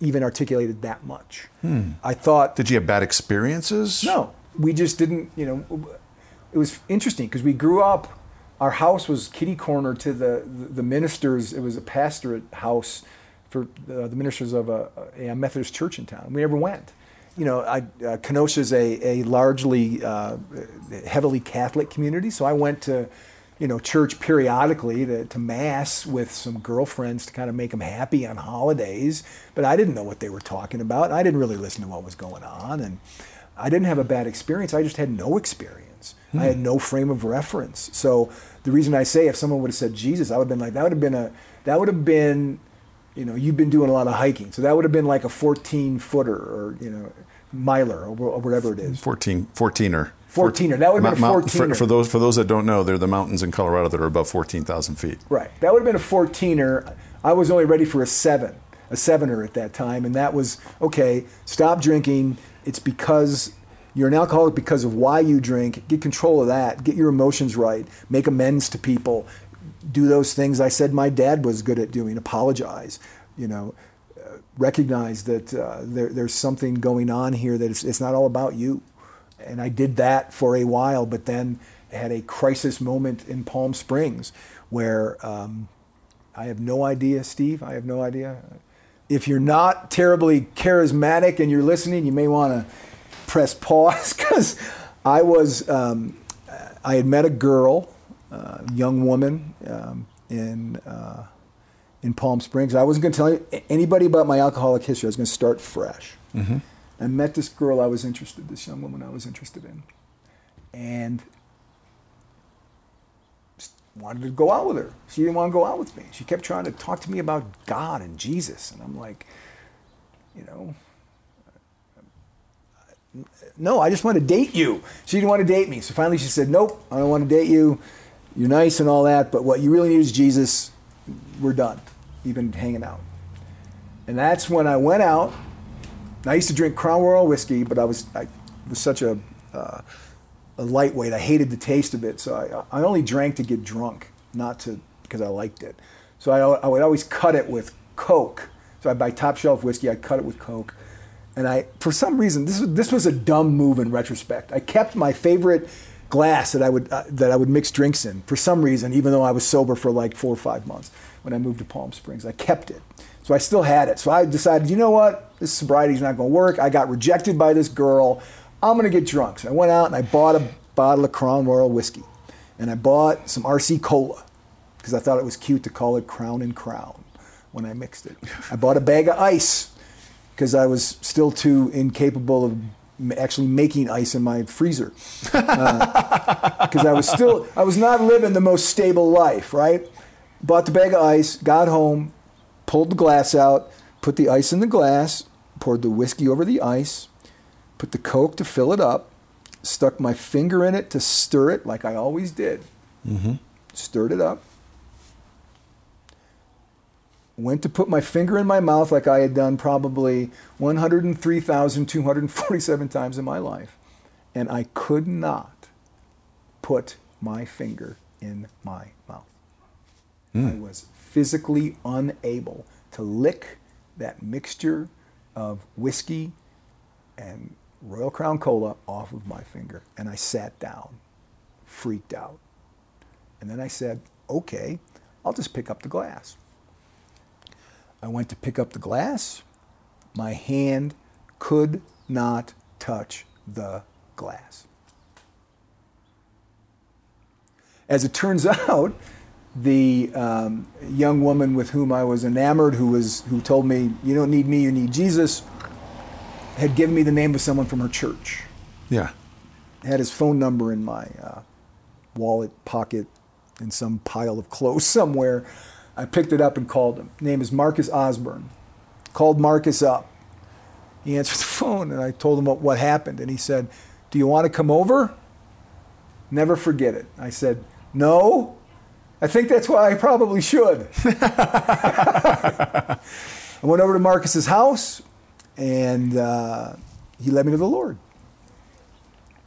even articulated that much. Hmm. I thought, Did you have bad experiences? no, we just didn't, you know, it was interesting because we grew up, our house was kitty corner to the, the ministers, it was a pastorate house for uh, the ministers of a, a Methodist church in town. We never went. You know, I, uh, Kenosha is a, a largely uh, heavily Catholic community, so I went to, you know, church periodically to, to mass with some girlfriends to kind of make them happy on holidays. But I didn't know what they were talking about. I didn't really listen to what was going on, and I didn't have a bad experience. I just had no experience. I had no frame of reference. So the reason I say if someone would have said Jesus, I would have been like that would have been a that would have been you know, you've been doing a lot of hiking, so that would have been like a 14 footer or you know, miler or, or whatever it is. 14, 14er. 14er. That would have been a for- 14er. For, those for those that don't know, they're the mountains in Colorado that are above fourteen thousand feet. Right. That would have been a 14er. I was only ready for a seven, a sevener at that time, and that was okay. Stop drinking. It's because you're an alcoholic because of why you drink. Get control of that. Get your emotions right. Make amends to people. Do those things I said my dad was good at doing. Apologize. You know, uh, recognize that uh, there, there's something going on here that it's, it's not all about you. And I did that for a while, but then had a crisis moment in Palm Springs where um, I have no idea, Steve. I have no idea. If you're not terribly charismatic and you're listening, you may want to press pause because I was, um, I had met a girl, uh, young woman um, in, uh, in Palm Springs. I wasn't going to tell you- anybody about my alcoholic history. I was going to start fresh. I met this girl I was interested, this young woman I was interested in, and just wanted to go out with her. She didn't want to go out with me. She kept trying to talk to me about God and Jesus, and I'm like, you know, no, I just want to date you. She didn't want to date me. So finally she said, nope, I don't want to date you. You're nice and all that, but what you really need is Jesus. We're done, You've been hanging out. And that's when I went out. I used to drink Crown Royal whiskey, but I was I was such a uh, a lightweight. I hated the taste of it, so I, I only drank to get drunk, not to because I liked it. So I, I would always cut it with Coke. So I buy top shelf whiskey. I cut it with Coke, and I for some reason this was this was a dumb move in retrospect. I kept my favorite glass that I would uh, that I would mix drinks in for some reason, even though I was sober for like four or five months when I moved to Palm Springs. I kept it, so I still had it. So I decided, you know what, this sobriety's not going to work. I got rejected by this girl. I'm going to get drunk. So I went out and I bought a bottle of Crown Royal whiskey, and I bought some RC Cola because I thought it was cute to call it Crown and Crown when I mixed it. I bought a bag of ice because I was still too incapable of actually making ice in my freezer uh, because I was still I was not living the most stable life, right? Bought the bag of ice, got home, pulled the glass out, put the ice in the glass, poured the whiskey over the ice, put the coke to fill it up, stuck my finger in it to stir it like I always did. Mm-hmm. Stirred it up. Went to put my finger in my mouth like I had done probably 103,247 times in my life. And I could not put my finger in my mouth. I hmm. was physically unable to lick that mixture of whiskey and Royal Crown Cola off of my finger. And I sat down, freaked out. And then I said, okay, I'll just pick up the glass. I went to pick up the glass. My hand could not touch the glass. As it turns out, the um, young woman with whom I was enamored, who was who told me, "You don't need me, you need Jesus," had given me the name of someone from her church. Yeah. Had his phone number in my uh, wallet pocket in some pile of clothes somewhere. I picked it up and called him. Name is Marcus Osborne. Called Marcus up. He answered the phone, and I told him what, what happened. And he said, "Do you want to come over?" Never forget it. I said, "No." I think that's why I probably should. I went over to Marcus's house, and uh, he led me to the Lord.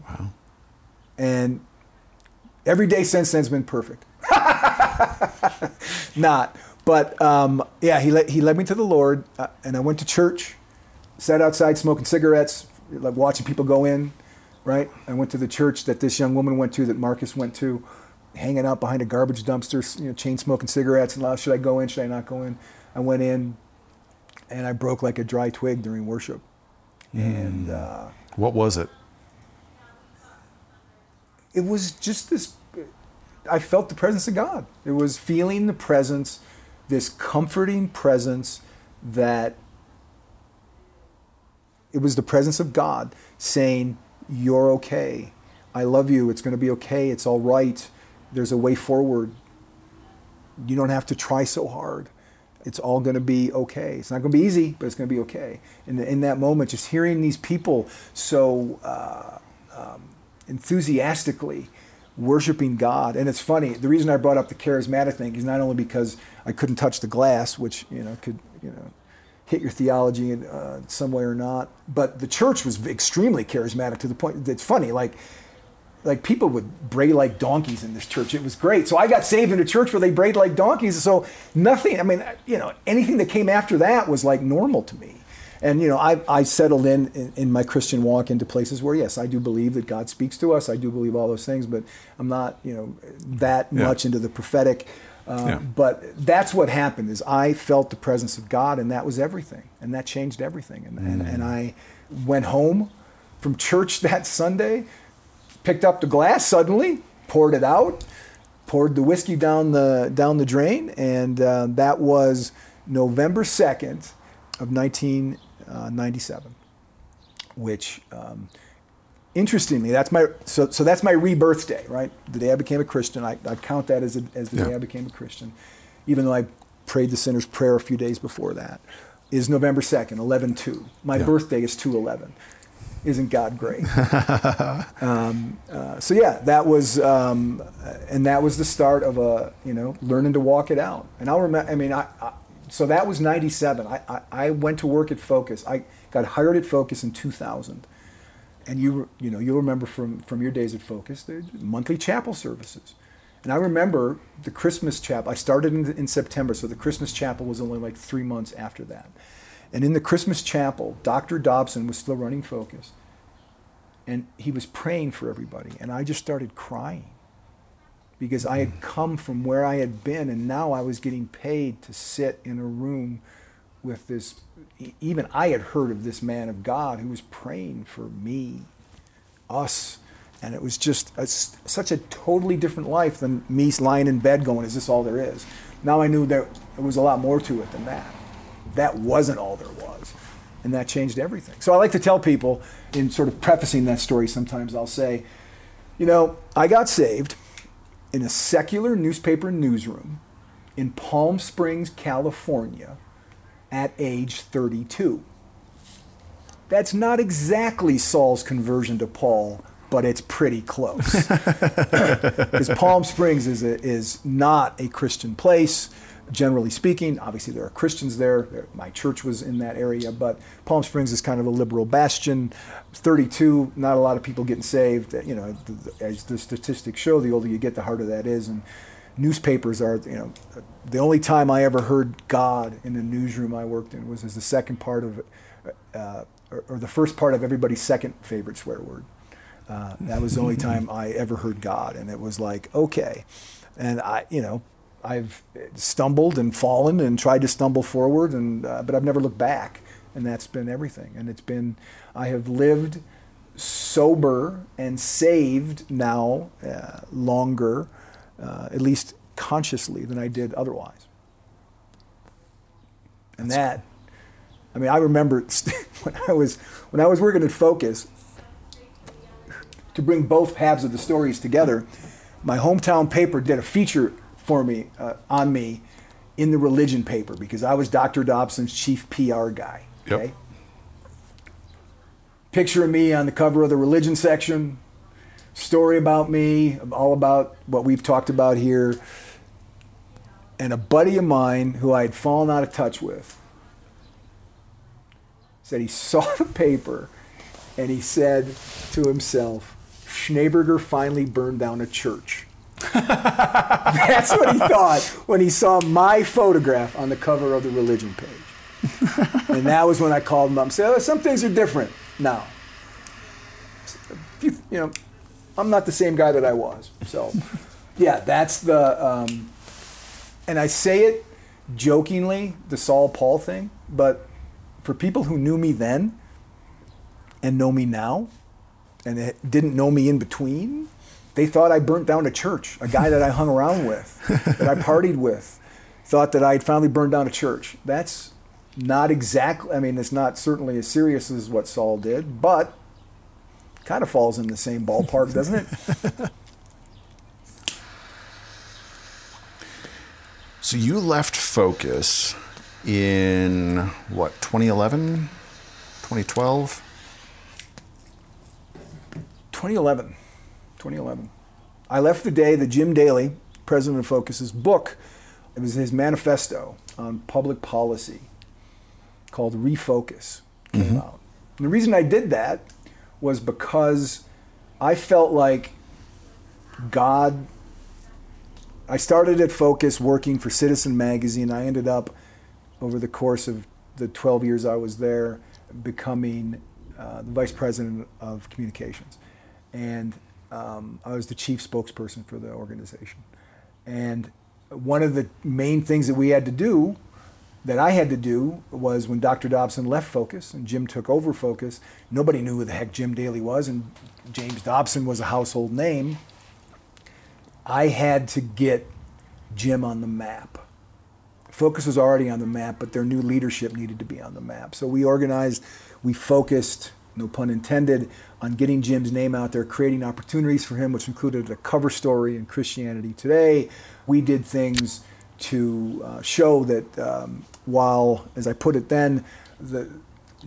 Wow. And every day since then has been perfect. Not, but um, yeah, he led, he led me to the Lord, uh, and I went to church, sat outside smoking cigarettes, like watching people go in. Right, I went to the church that this young woman went to, that Marcus went to, hanging out behind a garbage dumpster, you know, chain smoking cigarettes. And loud. should I go in? Should I not go in? I went in, and I broke like a dry twig during worship. And uh, What was it? it was just this i felt the presence of god. It was feeling the presence this comforting presence that it was the presence of god saying you're okay. I love you. It's going to be okay. It's all right. There's a way forward. You don't have to try so hard. It's all going to be okay. It's not going to be easy but it's going to be okay. And in that moment just hearing these people so uh, enthusiastically worshiping God. And it's funny. The reason I brought up the charismatic thing is not only because I couldn't touch the glass, which you know could you know hit your theology in uh, some way or not, but the church was extremely charismatic to the point that it's funny. Like like people would bray like donkeys in this church. It was great. So I got saved in a church where they brayed like donkeys. So nothing. I mean, you know, anything that came after that was like normal to me. And you know, I, I settled in, in in my Christian walk into places where yes, I do believe that God speaks to us. I do believe all those things, but I'm not you know that Yeah. much into the prophetic. Uh, Yeah. But that's what happened is I felt the presence of God, and that was everything, and that changed everything. And and, and I went home from church that Sunday, picked up the glass suddenly, poured it out, poured the whiskey down the down the drain, and uh, that was November second of 1997, which. Um, interestingly, that's my so so that's my rebirth day, right? The day I became a Christian. I, I count that as a, as the Yeah. day I became a Christian, even though I prayed the sinner's prayer a few days before that. Is November second, eleven two. My Yeah. birthday is two eleven. Isn't God great? um, uh, so yeah, that was um, and that was the start of a you know learning to walk it out. And I'll remember. I mean, I, I so that was ninety seven. I, I I went to work at Focus. I got hired at Focus in two thousand and you you know you'll remember from from your days at Focus the monthly chapel services, and I remember the Christmas chapel. I started in, in September, so the Christmas chapel was only like three months after that, and in the Christmas chapel, Dr. Dobson was still running Focus, and he was praying for everybody, and I just started crying because I had come from where I had been, and now I was getting paid to sit in a room with this. Even I had heard of this man of God who was praying for me, us, And it was just a, such a totally different life than me lying in bed going, is this all there is? Now I knew there was a lot more to it than that. That wasn't all there was. And that changed everything. So I like to tell people, in sort of prefacing that story, sometimes I'll say, you know, I got saved in a secular newspaper newsroom in Palm Springs, California at age 32. That's not exactly Saul's conversion to Paul, but it's pretty close. Because Palm Springs is, a, is not a Christian place, generally speaking. Obviously, there are Christians there. My church was in that area, but Palm Springs is kind of a liberal bastion. 32, not a lot of people getting saved. You know, as the statistics show, the older you get, the harder that is. And newspapers are, you know, the only time I ever heard God in the newsroom I worked in was as the second part of, uh, or, or the first part of everybody's second favorite swear word. Uh, that was the only time I ever heard God, and it was like, okay. And I, you know, I've stumbled and fallen and tried to stumble forward, and uh, but I've never looked back, and that's been everything. And it's been, I have lived sober and saved now uh, longer, uh, at least consciously, than I did otherwise. And that, I mean, I remember when I was when I was working at Focus to bring both halves of the stories together, my hometown paper did a feature for me uh, on me in the religion paper because I was Dr. Dobson's chief PR guy. Okay. Yep. Picture of me on the cover of the religion section, story about me, all about what we've talked about here. And a buddy of mine who I had fallen out of touch with said he saw the paper and he said to himself, Schneeberger finally burned down a church. That's what he thought when he saw my photograph on the cover of the religion page. and that was when I called him up and said, oh, some things are different now. You, know, I'm not the same guy that I was. So, yeah, that's the, um, and I say it jokingly, the Saul Paul thing, but for people who knew me then and know me now, and didn't know me in between. They thought I burnt down a church, a guy that I hung around with, that I partied with, thought that I had finally burned down a church. That's not exactly, I mean, it's not certainly as serious as what Saul did, but kind of falls in the same ballpark, doesn't it? So you left Focus in what, 2011, 2012? 2011. 2011. I left the day that Jim Daly, president of Focus's book, it was his manifesto on public policy called Refocus came mm-hmm. out. And the reason I did that was because I felt like God. I started at Focus working for Citizen Magazine. I ended up, over the course of the 12 years I was there, becoming uh, the vice president of communications and um, I was the chief spokesperson for the organization. And one of the main things that we had to do, that I had to do, was when Dr. Dobson left Focus and Jim took over Focus, nobody knew who the heck Jim Daly was, and James Dobson was a household name. I had to get Jim on the map. Focus was already on the map, but their new leadership needed to be on the map. So we organized, we focused, no pun intended, on getting Jim's name out there, creating opportunities for him, which included a cover story in Christianity Today. We did things to uh, show that um, while, as I put it then, the,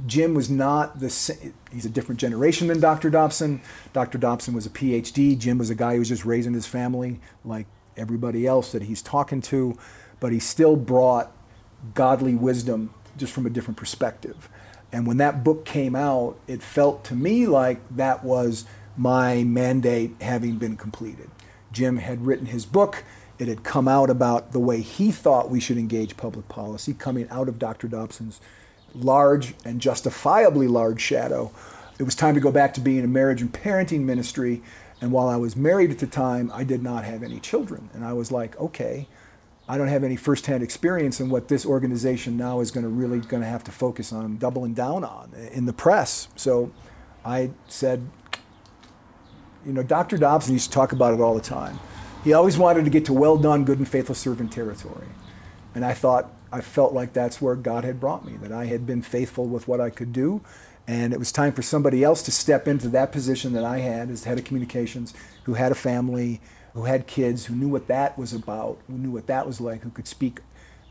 Jim was not the same, he's a different generation than Dr. Dobson. Dr. Dobson was a PhD. Jim was a guy who was just raising his family like everybody else that he's talking to, but he still brought godly wisdom just from a different perspective. And when that book came out, it felt to me like that was my mandate having been completed. Jim had written his book. It had come out about the way he thought we should engage public policy, coming out of Dr. Dobson's large and justifiably large shadow. It was time to go back to being a marriage and parenting ministry. And while I was married at the time, I did not have any children. And I was like, okay, I don't have any firsthand experience in what this organization now is going to really going to have to focus on doubling down on in the press. So I said, you know, Dr. Dobson used to talk about it all the time. He always wanted to get to well done, good and faithful servant territory. And I thought, I felt like that's where God had brought me, that I had been faithful with what I could do. And it was time for somebody else to step into that position that I had as head of communications, who had a family, who had kids, who knew what that was about, who knew what that was like, who could speak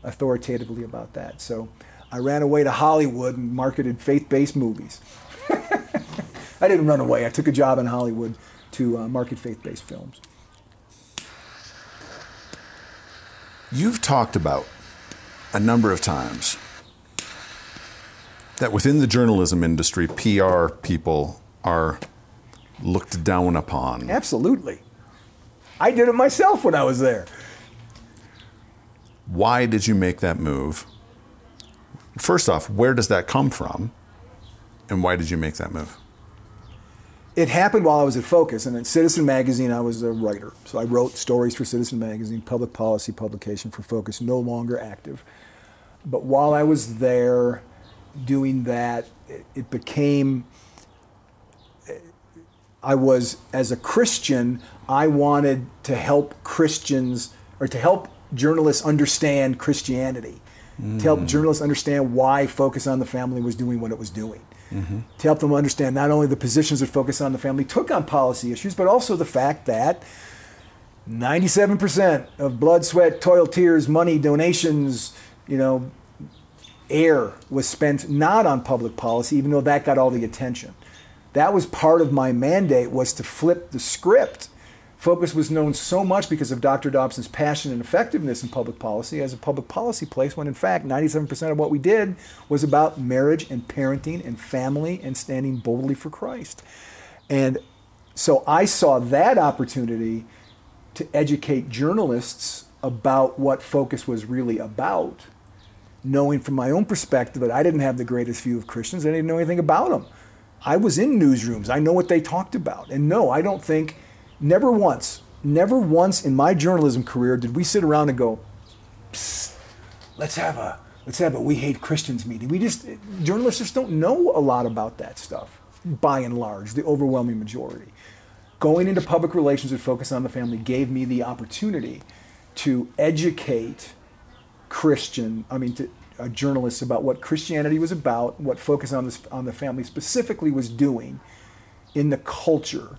authoritatively about that. So I ran away to Hollywood and marketed faith based movies. I didn't run away, I took a job in Hollywood to uh, market faith based films. You've talked about a number of times that within the journalism industry, PR people are looked down upon. Absolutely. I did it myself when I was there. Why did you make that move? First off, where does that come from? And why did you make that move? It happened while I was at Focus, and at Citizen Magazine, I was a writer. So I wrote stories for Citizen Magazine, public policy publication for Focus, no longer active. But while I was there doing that, it became, I was, as a Christian, I wanted to help Christians, or to help journalists understand Christianity, mm. to help journalists understand why Focus on the Family was doing what it was doing mm-hmm. to help them understand not only the positions that Focus on the Family took on policy issues, but also the fact that 97% of blood, sweat, toil, tears, money, donations, you know, air was spent not on public policy, even though that got all the attention. That was part of my mandate was to flip the script Focus was known so much because of Dr. Dobson's passion and effectiveness in public policy as a public policy place, when in fact 97% of what we did was about marriage and parenting and family and standing boldly for Christ. And so I saw that opportunity to educate journalists about what Focus was really about, knowing from my own perspective that I didn't have the greatest view of Christians, I didn't know anything about them. I was in newsrooms, I know what they talked about. And no, I don't think Never once, never once in my journalism career did we sit around and go, let's have a let's have a we hate Christians meeting. We just journalists just don't know a lot about that stuff by and large, the overwhelming majority. Going into public relations with Focus on the Family gave me the opportunity to educate Christian, I mean, to, uh, journalists about what Christianity was about, what Focus on, this, on the Family specifically was doing in the culture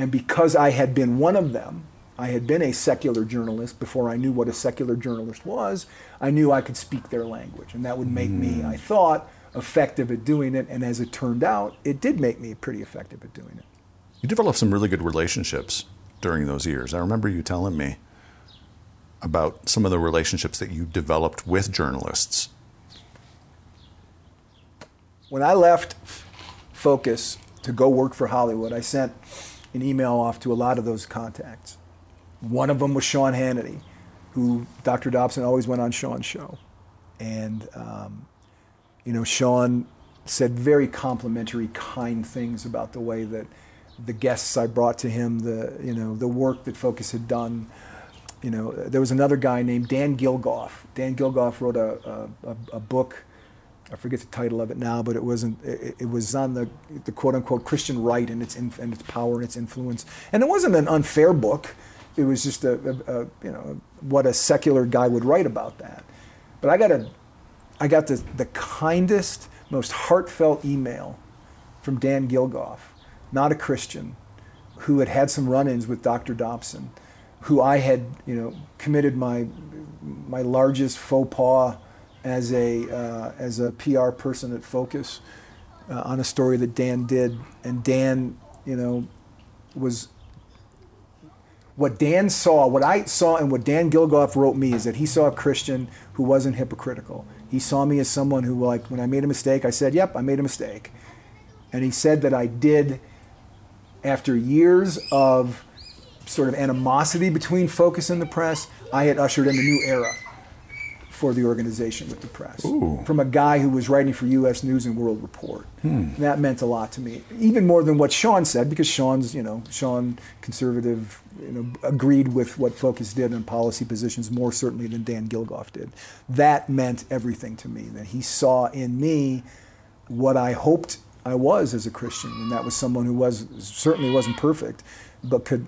and because I had been one of them, I had been a secular journalist before I knew what a secular journalist was, I knew I could speak their language. And that would make mm. me, I thought, effective at doing it. And as it turned out, it did make me pretty effective at doing it. You developed some really good relationships during those years. I remember you telling me about some of the relationships that you developed with journalists. When I left Focus to go work for Hollywood, I sent an email off to a lot of those contacts. One of them was Sean Hannity, who Dr. Dobson always went on Sean's show. And, um, you know, Sean said very complimentary, kind things about the way that the guests I brought to him, the, you know, the work that Focus had done. You know, there was another guy named Dan Gilgoff. Dan Gilgoff wrote a, a, a book I forget the title of it now, but it wasn't. It, it was on the the quote unquote Christian right and its inf- and its power and its influence. And it wasn't an unfair book. It was just a, a, a, you know what a secular guy would write about that. But I got a I got the the kindest, most heartfelt email from Dan Gilgoff, not a Christian, who had had some run-ins with Dr. Dobson, who I had you know committed my my largest faux pas as a uh, as a PR person at Focus uh, on a story that Dan did, and Dan, you know, was what Dan saw, what I saw, and what Dan Gilgoff wrote me is that he saw a Christian who wasn't hypocritical. He saw me as someone who, like, when I made a mistake, I said, "Yep, I made a mistake," and he said that I did after years of sort of animosity between Focus and the press, I had ushered in a new era for the organization with the press Ooh. from a guy who was writing for U.S. News and World Report. Hmm. That meant a lot to me, even more than what Sean said, because Sean's, you know, Sean, conservative, you know, agreed with what Focus did on policy positions more certainly than Dan Gilgoff did. That meant everything to me. That he saw in me what I hoped I was as a Christian, and that was someone who was certainly wasn't perfect, but could,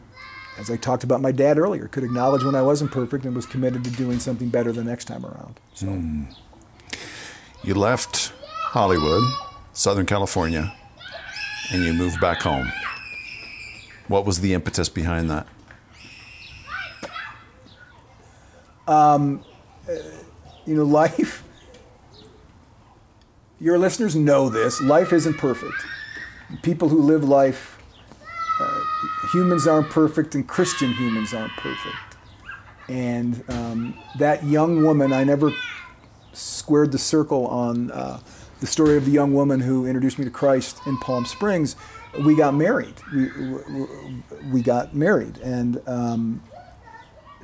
as I talked about my dad earlier, could acknowledge when I wasn't perfect and was committed to doing something better the next time around. So. Mm. You left Hollywood, Southern California, and you moved back home. What was the impetus behind that? Um, uh, you know, life your listeners know this. Life isn't perfect. People who live life, humans aren't perfect, and Christian humans aren't perfect. And um, that young woman, I never squared the circle on uh, the story of the young woman who introduced me to Christ in Palm Springs. We got married. We, we got married. And um,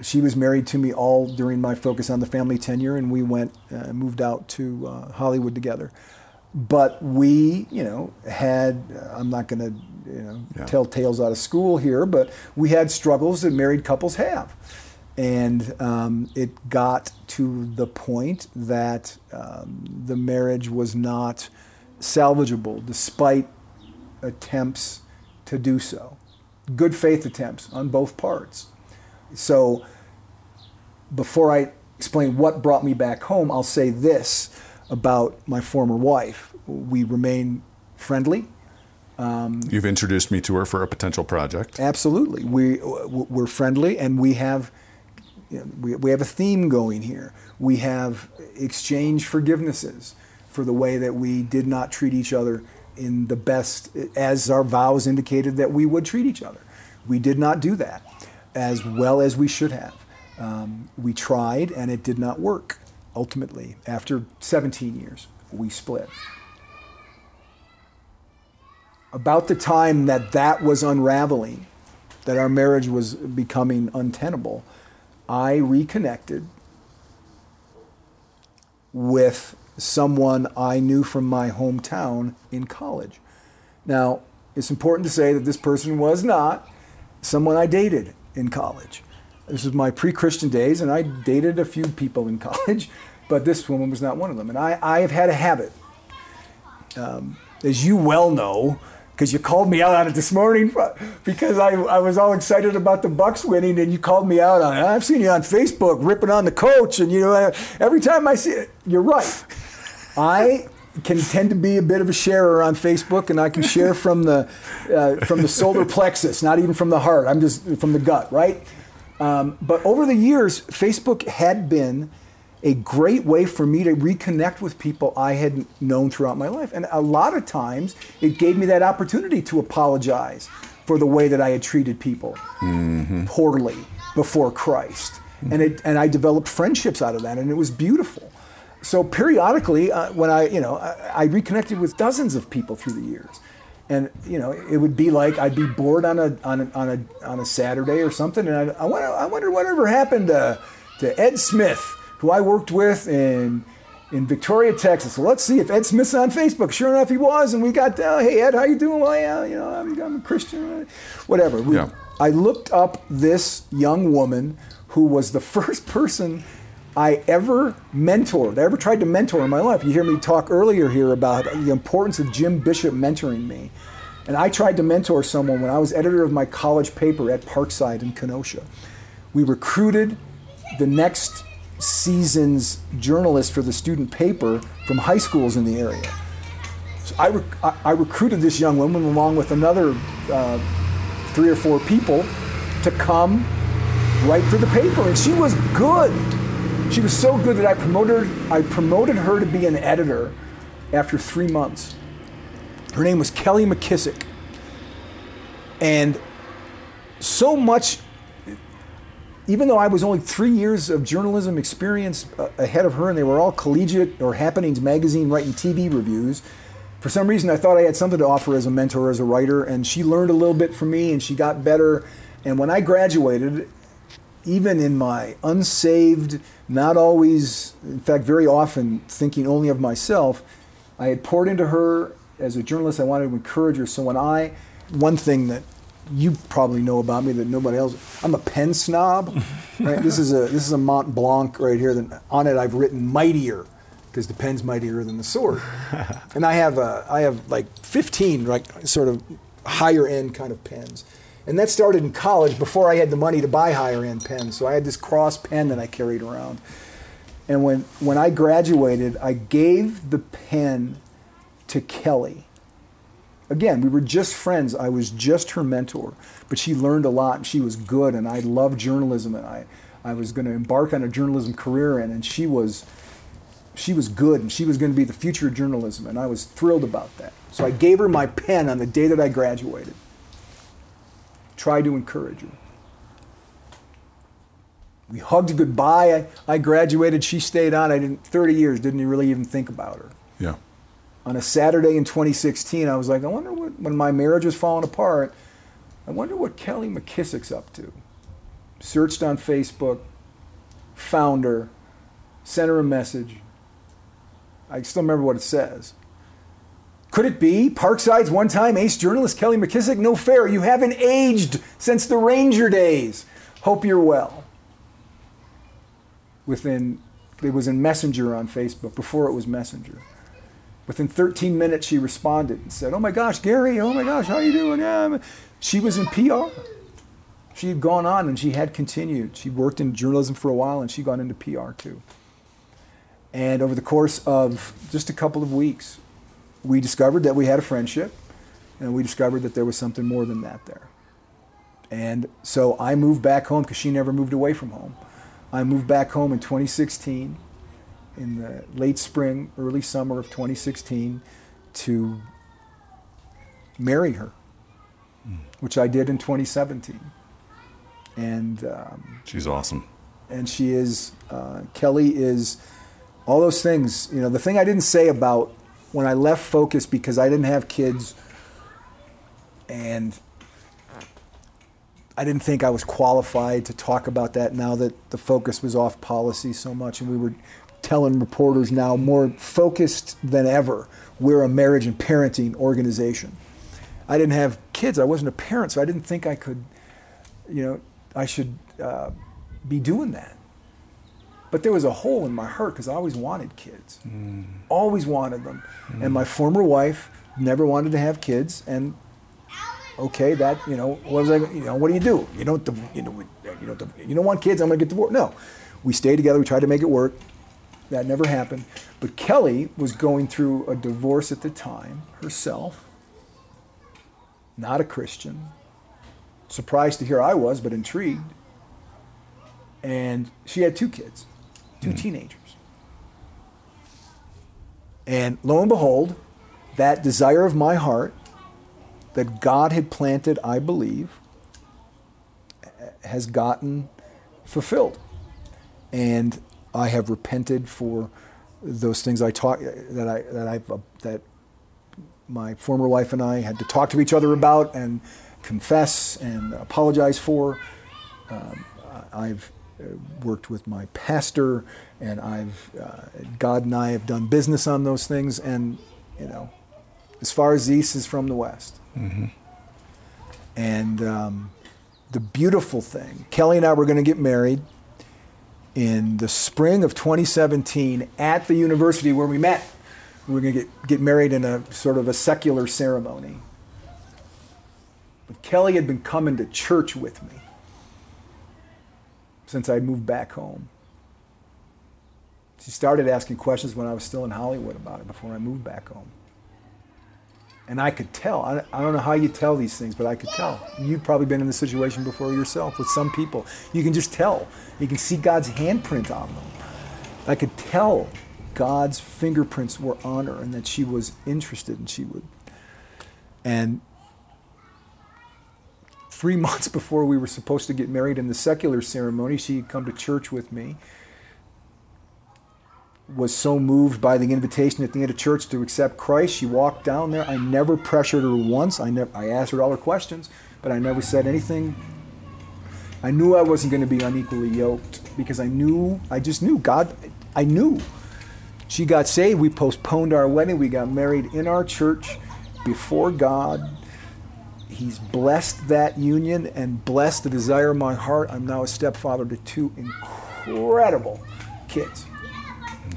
she was married to me all during my focus on the family tenure, and we went, uh, moved out to uh, Hollywood together. But we, you know, had, uh, I'm not going to, you know, yeah. tell tales out of school here, but we had struggles that married couples have. And um, it got to the point that um, the marriage was not salvageable despite attempts to do so. Good faith attempts on both parts. So before I explain what brought me back home, I'll say this about my former wife. We remain friendly. Um, You've introduced me to her for a potential project. Absolutely, we we're friendly, and we have you know, we, we have a theme going here. We have exchange forgivenesses for the way that we did not treat each other in the best, as our vows indicated that we would treat each other. We did not do that as well as we should have. Um, we tried and it did not work. Ultimately, after 17 years, we split. About the time that that was unraveling, that our marriage was becoming untenable, I reconnected with someone I knew from my hometown in college. Now, it's important to say that this person was not someone I dated in college. This was my pre-Christian days, and I dated a few people in college, but this woman was not one of them. And I, I have had a habit, um, as you well know, because you called me out on it this morning because I, I was all excited about the Bucks winning, and you called me out on it. I've seen you on Facebook ripping on the coach, and you know every time I see it, you're right. I can tend to be a bit of a sharer on Facebook, and I can share from the uh, from the solar plexus, not even from the heart. I'm just from the gut, right? Um, but over the years, Facebook had been a great way for me to reconnect with people I had known throughout my life, and a lot of times it gave me that opportunity to apologize for the way that I had treated people mm-hmm. poorly before Christ, mm-hmm. and it and I developed friendships out of that, and it was beautiful so periodically, uh, when I, you know, I, I, reconnected with dozens of people through the years, and you know, it would be like I'd be bored on a on a on a, on a Saturday or something, and I'd, I wonder I wonder whatever happened to to Ed Smith, who I worked with in in Victoria, Texas. So let's see if Ed Smith's on Facebook. Sure enough, he was, and we got, uh, hey Ed, how you doing? Well, yeah, you know, I'm, I'm a Christian, whatever. We, yeah. I looked up this young woman who was the first person I ever mentored, I ever tried to mentor in my life. You hear me talk earlier here about the importance of Jim Bishop mentoring me. And I tried to mentor someone when I was editor of my college paper at Parkside in Kenosha. We recruited the next season's journalist for the student paper from high schools in the area. So I, rec- I recruited this young woman along with another uh, three or four people to come write for the paper, and she was good. She was so good that I promoted, I promoted her to be an editor after three months. Her name was Kelly McKissick. And so much, even though I was only three years of journalism experience uh, ahead of her, and they were all collegiate or Happenings magazine writing TV reviews, for some reason I thought I had something to offer as a mentor, as a writer, and she learned a little bit from me and she got better. And when I graduated, even in my unsaved, not always, in fact, very often thinking only of myself, I had poured into her as a journalist. I wanted to encourage her. So when I, one thing that you probably know about me that nobody else, I'm a pen snob. Right? this is a this is a Mont Blanc right here. That on it I've written mightier because the pen's mightier than the sword. and I have uh, I have like 15 like sort of higher end kind of pens. And that started in college before I had the money to buy higher end pens. So I had this cross pen that I carried around. And when, when I graduated, I gave the pen to Kelly. Again, we were just friends. I was just her mentor, but she learned a lot and she was good. And I loved journalism and I, I was going to embark on a journalism career in, and she was, she was good and she was going to be the future of journalism. And I was thrilled about that. So I gave her my pen on the day that I graduated. Tried to encourage her. We hugged goodbye. I, I graduated. She stayed on. I didn't. Thirty years. Didn't really even think about her. Yeah. On a Saturday in 2016, I was like, I wonder what. When my marriage was falling apart, I wonder what Kelly McKissick's up to. Searched on Facebook, found her, sent her a message. I still remember what it says. Could it be Parkside's one time ace journalist Kelly McKissick? No fair. You haven't aged since the Ranger days. Hope you're well within it was in Messenger on Facebook before it was Messenger. Within 13 minutes, she responded and said, "Oh my gosh, Gary! Oh my gosh, how are you doing?" Yeah, she was in PR. She had gone on and she had continued. She worked in journalism for a while and she got into PR too. And over the course of just a couple of weeks, we discovered that we had a friendship, and we discovered that there was something more than that there. And so I moved back home because she never moved away from home. I moved back home in 2016, in the late spring, early summer of 2016, to marry her, mm. which I did in 2017. And um, she's awesome. And she is, uh, Kelly is all those things. You know, the thing I didn't say about when I left Focus because I didn't have kids and I didn't think I was qualified to talk about that now that the focus was off policy so much, and we were telling reporters now more focused than ever. We're a marriage and parenting organization. I didn't have kids. I wasn't a parent, so I didn't think I could, you know, I should uh, be doing that. But there was a hole in my heart because I always wanted kids, mm. always wanted them. Mm. And my former wife never wanted to have kids, and okay, that you know, what was I? You know, what do you do? You don't, you know, you don't, you don't want kids. I'm gonna get divorced. No, we stayed together. We tried to make it work. That never happened. But Kelly was going through a divorce at the time herself. Not a Christian. Surprised to hear I was, but intrigued. And she had two kids, 2 mm-hmm. teenagers. And lo and behold, that desire of my heart that God had planted, I believe, has gotten fulfilled. And I have repented for those things I talk that I that I that my former wife and I had to talk to each other about and confess and apologize for. Um, I've worked with my pastor, and I've uh, God and I have done business on those things, and you know, as far as the east is from the west. Mm-hmm. And um, the beautiful thing, Kelly and I were going to get married in the spring of 2017 at the university where we met. We were going to get, get married in a sort of a secular ceremony. But Kelly had been coming to church with me since I'd moved back home. She started asking questions when I was still in Hollywood about it before I moved back home. And I could tell. I, I don't know how you tell these things, but I could tell. You've probably been in the situation before yourself with some people. You can just tell. You can see God's handprint on them. I could tell God's fingerprints were on her and that she was interested and she would. And three months before we were supposed to get married in the secular ceremony, she had come to church with me was so moved by the invitation at the end of church to accept Christ. She walked down there. I never pressured her once. I never I asked her all her questions, but I never said anything. I knew I wasn't going to be unequally yoked because I knew I just knew God I knew. She got saved. We postponed our wedding. We got married in our church before God. He's blessed that union and blessed the desire of my heart. I'm now a stepfather to two incredible kids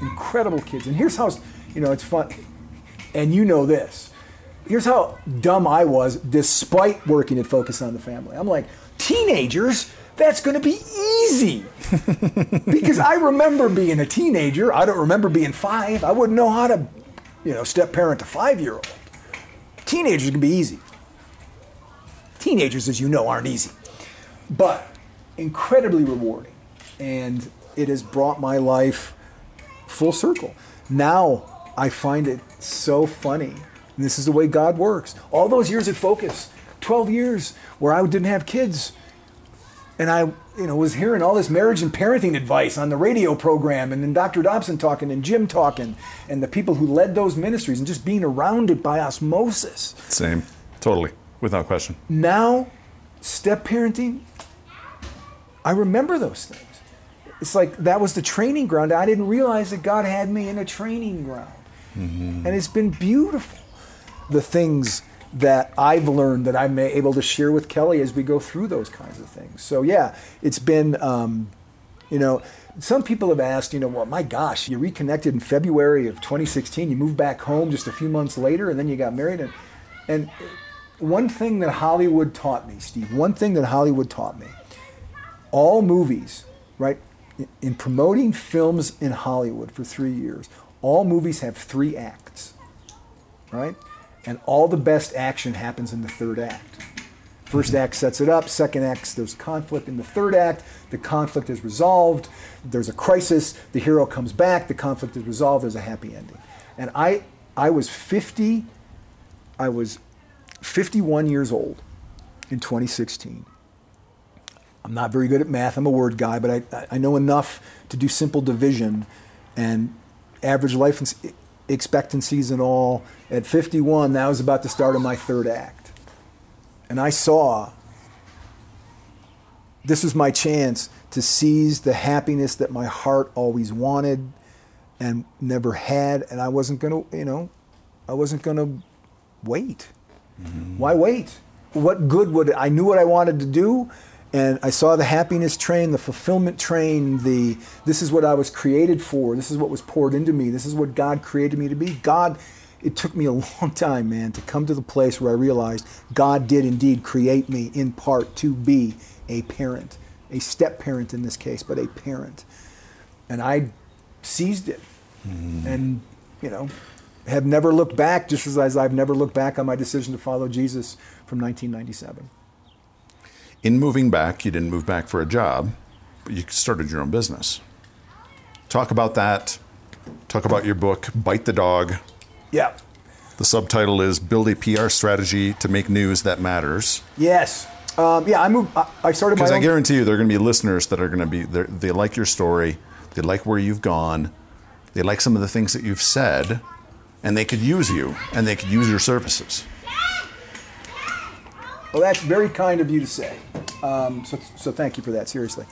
incredible kids. And here's how, you know, it's fun. And you know this. Here's how dumb I was despite working at Focus on the Family. I'm like, teenagers, that's going to be easy. because I remember being a teenager. I don't remember being five. I wouldn't know how to, you know, step parent a five year old. Teenagers can be easy. Teenagers, as you know, aren't easy. But incredibly rewarding. And it has brought my life full circle. Now I find it so funny. And this is the way God works. All those years at Focus, 12 years where I didn't have kids, and I you know was hearing all this marriage and parenting advice on the radio program and then Dr. Dobson talking and Jim talking and the people who led those ministries and just being around it by osmosis. Same. Totally. Without question. Now, step parenting, I remember those things. It's like that was the training ground. I didn't realize that God had me in a training ground. Mm-hmm. And it's been beautiful. The things that I've learned that I'm able to share with Kelly as we go through those kinds of things. So yeah, it's been, um, you know, some people have asked, you know, well, my gosh, you reconnected in February of 2016, you moved back home just a few months later, and then you got married. And, and one thing that Hollywood taught me, Steve, one thing that Hollywood taught me, all movies, right, in promoting films in Hollywood for three years, all movies have three acts, right? And all the best action happens in the third act. First act sets it up, second act, there's conflict. In the third act, the conflict is resolved, there's a crisis, the hero comes back, the conflict is resolved, there's a happy ending. And I, I was 50, I was 51 years old in 2016. I'm not very good at math, I'm a word guy, but I, I know enough to do simple division and average life expectancies and all. At 51, that was about the start of my third act. And I saw this was my chance to seize the happiness that my heart always wanted and never had. And I wasn't going to, you know, I wasn't going to wait. Mm-hmm. Why wait? What good would it? I knew what I wanted to do and I saw the happiness train, the fulfillment train, the this is what I was created for, this is what was poured into me, this is what God created me to be. God, it took me a long time, man, to come to the place where I realized God did indeed create me in part to be a parent, a step parent in this case, but a parent. And I seized it mm. and, you know, have never looked back, just as I've never looked back on my decision to follow Jesus from 1997 in moving back, you didn't move back for a job, but you started your own business. Talk about that. Talk about your book, Bite the Dog. Yeah. The subtitle is Build a PR Strategy to Make News That Matters. Yes. Um, yeah, I moved. I started because I guarantee you there are going to be listeners that are going to be they like your story, they like where you've gone, they like some of the things that you've said, and they could use you and they could use your services. Well, that's very kind of you to say. Um, so, so thank you for that, seriously.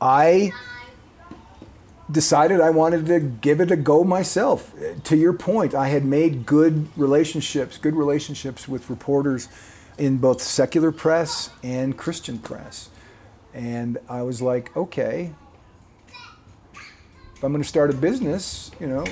I decided I wanted to give it a go myself. To your point, I had made good relationships, good relationships with reporters in both secular press and Christian press. And I was like, okay, if I'm going to start a business, you know,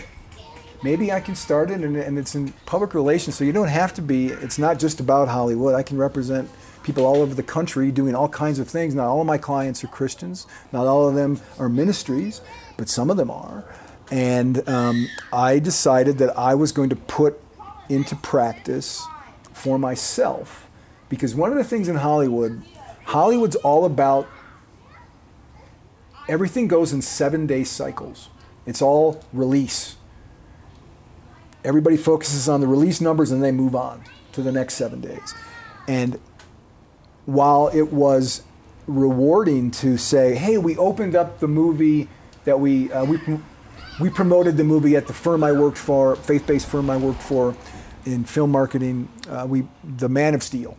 maybe I can start it and, and, it's in public relations. So you don't have to be, it's not just about Hollywood. I can represent people all over the country doing all kinds of things. Not all of my clients are Christians, not all of them are ministries, but some of them are. And um, I decided that I was going to put into practice for myself. Because one of the things in Hollywood, Hollywood's all about everything goes in seven day cycles. It's all release everybody focuses on the release numbers and they move on to the next seven days. And while it was rewarding to say, hey, we opened up the movie that we, uh, we, we promoted the movie at the firm I worked for, faith based firm I worked for in film marketing, uh, we, The Man of Steel.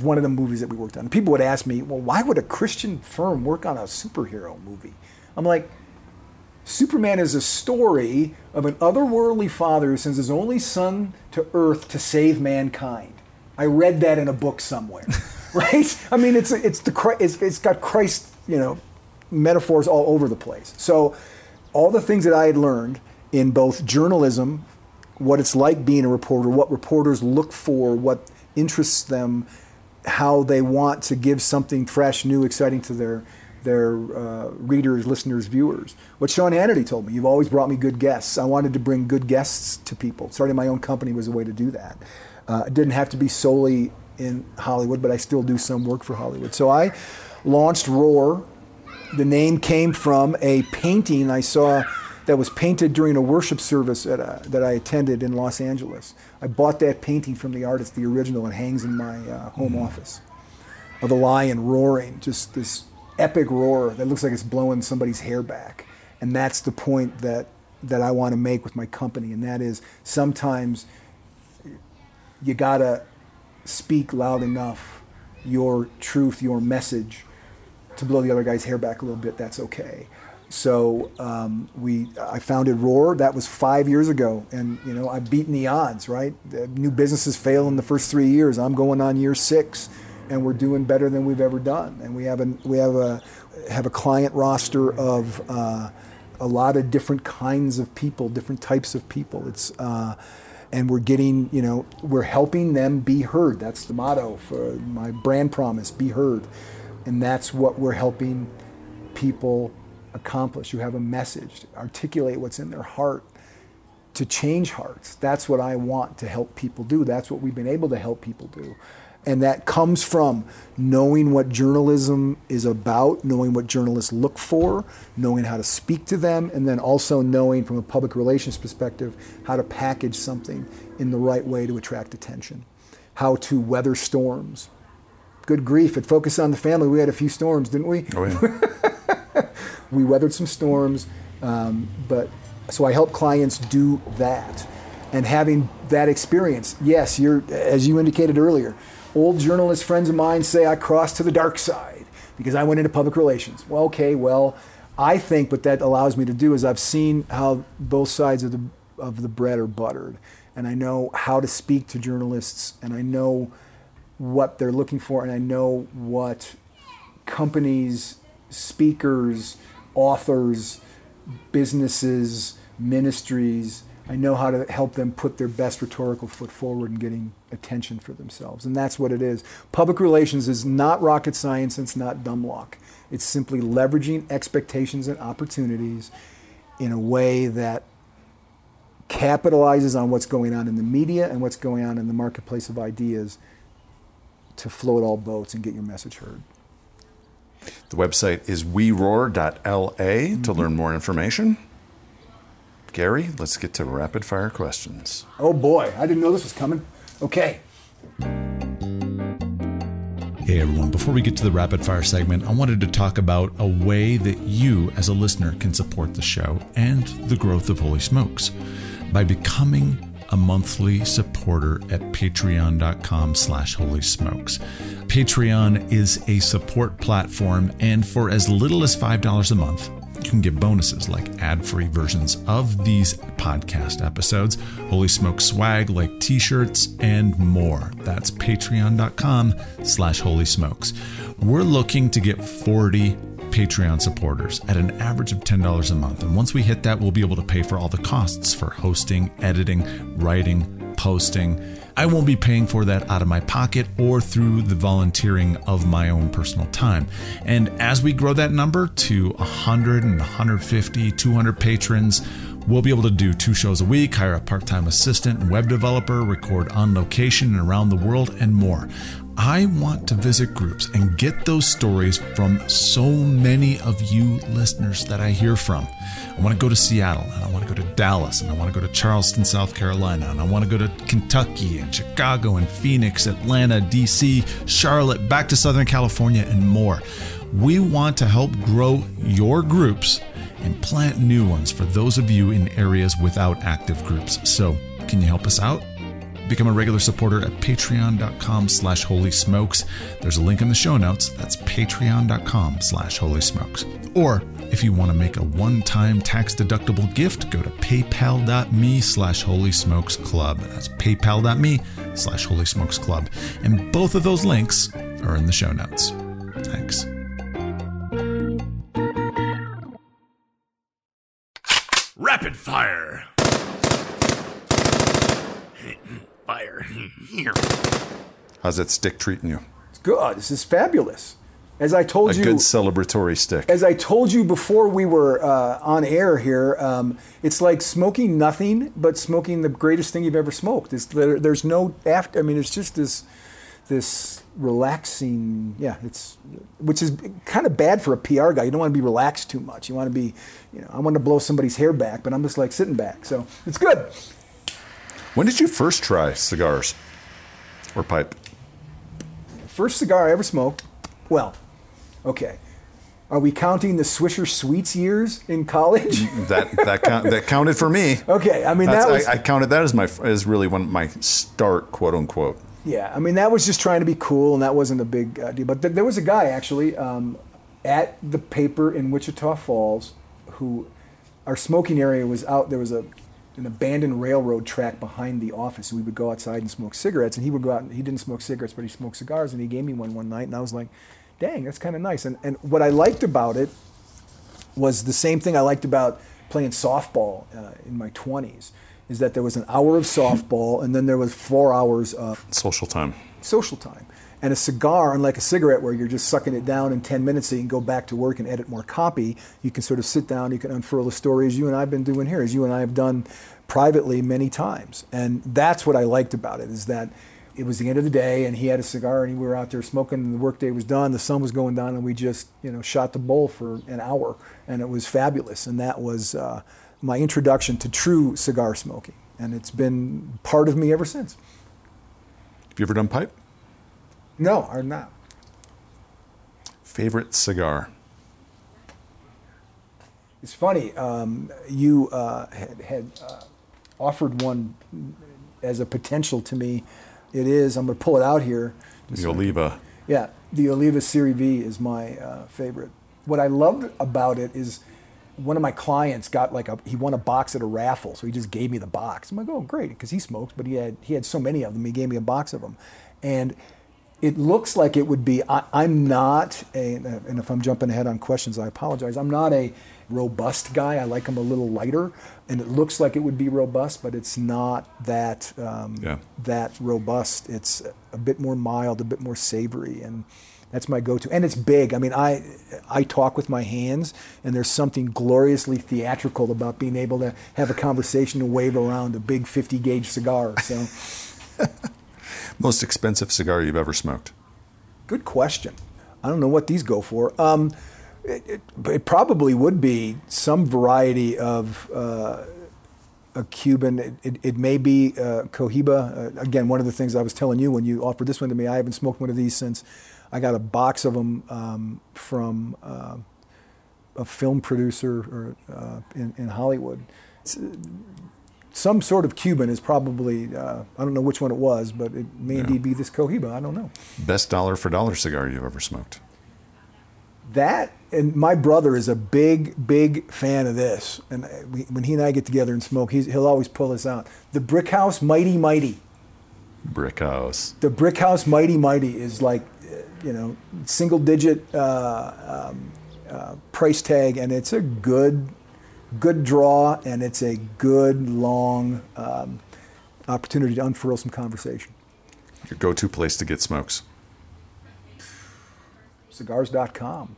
One of the movies that we worked on. People would ask me, well, why would a Christian firm work on a superhero movie? I'm like, Superman is a story of an otherworldly father who sends his only son to Earth to save mankind. I read that in a book somewhere, right? I mean, it's it's the it's, it's got Christ, you know, metaphors all over the place. So all the things that I had learned in both journalism, what it's like being a reporter, what reporters look for, what interests them, how they want to give something fresh, new, exciting to their their uh, readers, listeners, viewers. What Sean Hannity told me, you've always brought me good guests. I wanted to bring good guests to people. Starting my own company was a way to do that. Uh, it didn't have to be solely in Hollywood, but I still do some work for Hollywood. So I launched Roar. The name came from a painting I saw that was painted during a worship service a, that I attended in Los Angeles. I bought that painting from the artist, the original. and hangs in my uh, home mm-hmm. office of the lion roaring, just this epic roar that looks like it's blowing somebody's hair back. And that's the point that, that I want to make with my company, and that is sometimes you gotta speak loud enough your truth, your message, to blow the other guy's hair back a little bit. That's okay. So um, we, I founded Roar. That was five years ago, and you know I've beaten the odds. Right, new businesses fail in the first three years. I'm going on year six, and we're doing better than we've ever done. And we have a we have a have a client roster of uh, a lot of different kinds of people, different types of people. It's uh, and we're getting, you know, we're helping them be heard. That's the motto for my brand promise be heard. And that's what we're helping people accomplish. You have a message, articulate what's in their heart to change hearts. That's what I want to help people do. That's what we've been able to help people do. And that comes from knowing what journalism is about, knowing what journalists look for, knowing how to speak to them, and then also knowing from a public relations perspective how to package something in the right way to attract attention, how to weather storms. Good grief, it focused on the Family, we had a few storms, didn't we? Oh, yeah. we weathered some storms, um, but so I help clients do that. And having that experience, yes, you're, as you indicated earlier, Old journalist friends of mine say I crossed to the dark side because I went into public relations. Well, okay, well, I think what that allows me to do is I've seen how both sides of the of the bread are buttered, and I know how to speak to journalists, and I know what they're looking for, and I know what companies, speakers, authors, businesses, ministries I know how to help them put their best rhetorical foot forward in getting attention for themselves. And that's what it is. Public relations is not rocket science, and it's not dumb luck. It's simply leveraging expectations and opportunities in a way that capitalizes on what's going on in the media and what's going on in the marketplace of ideas to float all boats and get your message heard. The website is weroar.la mm-hmm. to learn more information. Gary, let's get to rapid fire questions. Oh boy, I didn't know this was coming. Okay. Hey everyone, before we get to the rapid fire segment, I wanted to talk about a way that you as a listener can support the show and the growth of Holy Smokes. By becoming a monthly supporter at patreon.com slash holy smokes. Patreon is a support platform and for as little as $5 a month you can get bonuses like ad-free versions of these podcast episodes, Holy Smoke swag like t-shirts, and more. That's patreon.com slash holy smokes. We're looking to get 40 Patreon supporters at an average of $10 a month. And once we hit that, we'll be able to pay for all the costs for hosting, editing, writing, posting, I won't be paying for that out of my pocket or through the volunteering of my own personal time. And as we grow that number to 100 and 150, 200 patrons, We'll be able to do two shows a week, hire a part time assistant and web developer, record on location and around the world, and more. I want to visit groups and get those stories from so many of you listeners that I hear from. I want to go to Seattle, and I want to go to Dallas, and I want to go to Charleston, South Carolina, and I want to go to Kentucky, and Chicago, and Phoenix, Atlanta, DC, Charlotte, back to Southern California, and more. We want to help grow your groups and plant new ones for those of you in areas without active groups. So, can you help us out? Become a regular supporter at patreon.com slash holy smokes. There's a link in the show notes. That's patreon.com slash holy smokes. Or if you want to make a one-time tax-deductible gift, go to paypal.me slash holy smokes club. That's paypal.me slash holy smokes club. And both of those links are in the show notes. Thanks. Rapid fire. Fire. Here. How's that stick treating you? It's good. This is fabulous. As I told A you, a good celebratory stick. as I told you before we were uh, on air here, um, it's like smoking nothing, but smoking the greatest thing you've ever smoked. It's, there, there's no after. I mean, it's just this this relaxing. Yeah, it's which is kind of bad for a PR guy. You don't want to be relaxed too much. You want to be, you know, I want to blow somebody's hair back, but I'm just like sitting back. So it's good. When did you first try cigars or pipe? First cigar I ever smoked. Well, okay. Are we counting the Swisher Sweets years in college? That that count, that counted for me. Okay, I mean That's- that was I, I counted that as my as really one my start quote unquote. Yeah, I mean that was just trying to be cool, and that wasn't a big uh, deal. But th- there was a guy actually um, at the paper in Wichita Falls who our smoking area was out. There was a an abandoned railroad track behind the office. We would go outside and smoke cigarettes, and he would go out. and He didn't smoke cigarettes, but he smoked cigars, and he gave me one one night, and I was like, "Dang, that's kind of nice." And and what I liked about it was the same thing I liked about playing softball uh, in my 20s is that there was an hour of softball and then there was four hours of Social time. social time. And a cigar, unlike a cigarette where you're just sucking it down in 10 minutes so you can go back to work and edit more copy, you can sort of sit down, you can unfurl the story as you and I have been doing here, as you and I have done privately many times. And that's what I liked about it, is that it was the end of the day and he had a cigar and we were out there smoking and the workday was done, the sun was going down and we just, you know, shot the bowl for an hour and it was fabulous. And that was uh, my introduction to true cigar smoking. And it's been part of me ever since. Have you ever done pipe? No, I'm not. Favorite cigar? It's funny. Um, you uh, had, had uh, offered one as a potential to me. It is. I'm going to pull it out here. The Oliva. Yeah, the Oliva Serie V is my uh, favorite. What I loved about it is one of my clients got like a he won a box at a raffle, so he just gave me the box. I'm like, oh great, because he smokes, but he had he had so many of them, he gave me a box of them, and it looks like it would be. I, I'm not a, and if I'm jumping ahead on questions, I apologize. I'm not a robust guy. I like them a little lighter, and it looks like it would be robust, but it's not that um, Yeah. that robust. It's a bit more mild, a bit more savory, and that's my go-to. And it's big. I mean, I I talk with my hands, and there's something gloriously theatrical about being able to have a conversation and wave around a big 50 gauge cigar. So, Most expensive cigar you've ever smoked? good question. I don't know what these go for. Um, it, it, it probably would be some variety of. Uh, a Cuban. It, it, may be uh, Cohiba. Uh, again, one of the things I was telling you when you offered this one to me, I haven't smoked one of these since I got a box of them um, from uh, a film producer or, uh, in, in Hollywood. Some sort of Cuban is probably, uh, I don't know which one it was, but it may indeed be this Cohiba. I don't know. Best dollar for dollar cigar you've ever smoked? That and my brother is a big, big fan of this. And we, when he and I get together and smoke, he's, he'll always pull this out. The Brick House Mighty Mighty. Brick House. The Brick House Mighty Mighty is like, uh, you know, single digit uh, um, uh, price tag, and it's a good, good draw, and it's a good long um, opportunity to unfurl some conversation. Your go to place to get smokes. Cigars.com.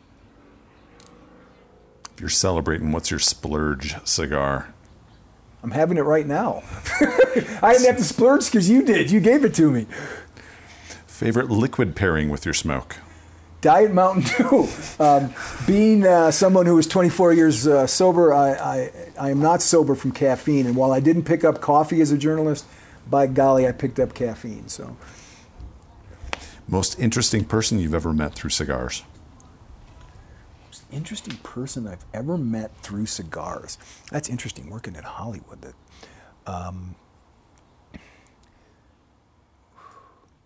If you're celebrating, what's your splurge cigar? I'm having it right now. I didn't have to splurge because you did. You gave it to me. Favorite liquid pairing with your smoke? Diet Mountain Dew. Um, being uh, someone who is 24 years uh, sober, I, I, I am not sober from caffeine. And while I didn't pick up coffee as a journalist, by golly, I picked up caffeine. So, Most interesting person you've ever met through cigars? Most interesting person I've ever met through cigars. That's interesting. Working at Hollywood, that um,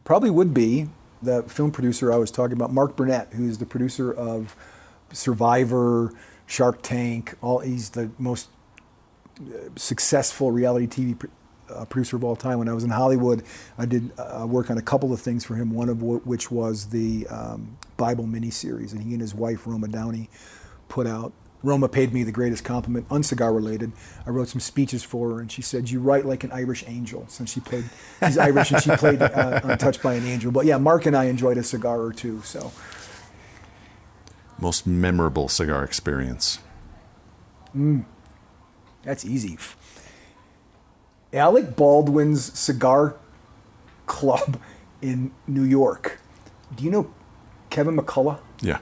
probably would be the film producer I was talking about, Mark Burnett, who is the producer of Survivor, Shark Tank. All he's the most uh, successful reality TV pr- uh, producer of all time. When I was in Hollywood, I did uh, work on a couple of things for him. One of w- which was the um, Bible miniseries, and he and his wife Roma Downey put out Roma paid me the greatest compliment, uncigar related. I wrote some speeches for her, and she said, "You write like an Irish angel." Since she played, she's Irish, and she played uh, "Untouched by an Angel." But yeah, Mark and I enjoyed a cigar or two. So Most memorable cigar experience. that's easy. Alec Baldwin's cigar club in New York. Do you know Kevin McCullough? Yeah.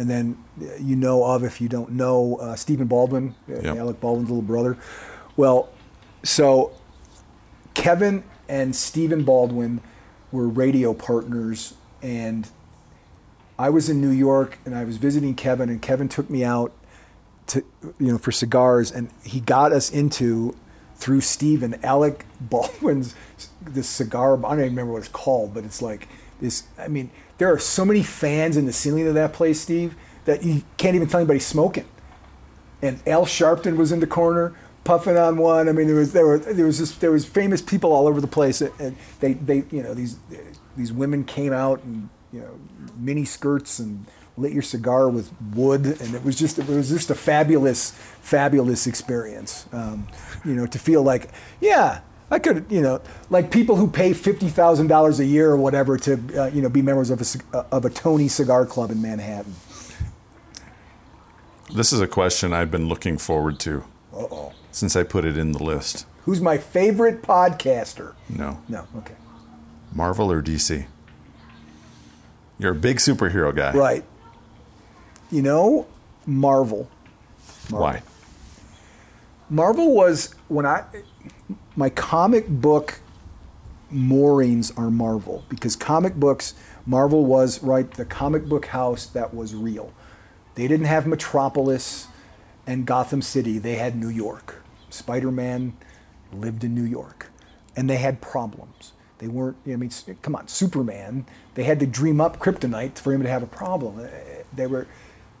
And then uh, you know of if you don't know uh, Stephen Baldwin, uh, Yep. Alec Baldwin's little brother. Well, so Kevin and Stephen Baldwin were radio partners, and I was in New York and I was visiting Kevin, and Kevin took me out to you know for cigars, and he got us into through Stephen Alec Baldwin's this cigar. I don't even remember what it's called, but it's like this. I mean, there are so many fans in the ceiling of that place, Steve, that you can't even tell anybody smoking. And Al Sharpton was in the corner puffing on one. I mean, there was there were there was just there was famous people all over the place, and they they you know these these women came out and you know mini skirts and lit your cigar with wood, and it was just it was just a fabulous fabulous experience. Um, you know, to feel like yeah. I could, you know, like people who pay fifty thousand dollars a year or whatever to, uh, you know, be members of a uh, of a Tony Cigar Club in Manhattan. This is a question I've been looking forward to Uh oh. since I put it in the list. Who's my favorite podcaster? No. No, okay. Marvel or DC? You're a big superhero guy. Right. You know, Marvel. Why? Marvel was when I my comic book moorings are Marvel because comic books Marvel was right the comic book house that was real. They didn't have Metropolis and Gotham City. They had New York. Spider-Man lived in New York and they had problems. They weren't I mean come on, Superman, they had to dream up kryptonite for him to have a problem. Eh, They were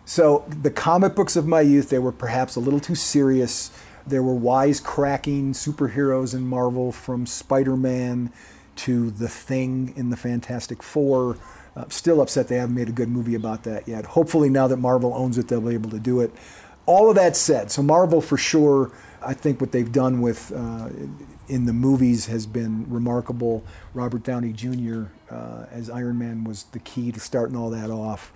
so the comic books of my youth, they were perhaps a little too serious. There were wisecracking superheroes in Marvel, from Spider-Man to The Thing in the Fantastic Four. Uh, still upset they haven't made a good movie about that yet. Hopefully, now that Marvel owns it, they'll be able to do it. All of that said, so Marvel for sure. I think what they've done with uh, in the movies has been remarkable. Robert Downey Jr. Uh, as Iron Man was the key to starting all that off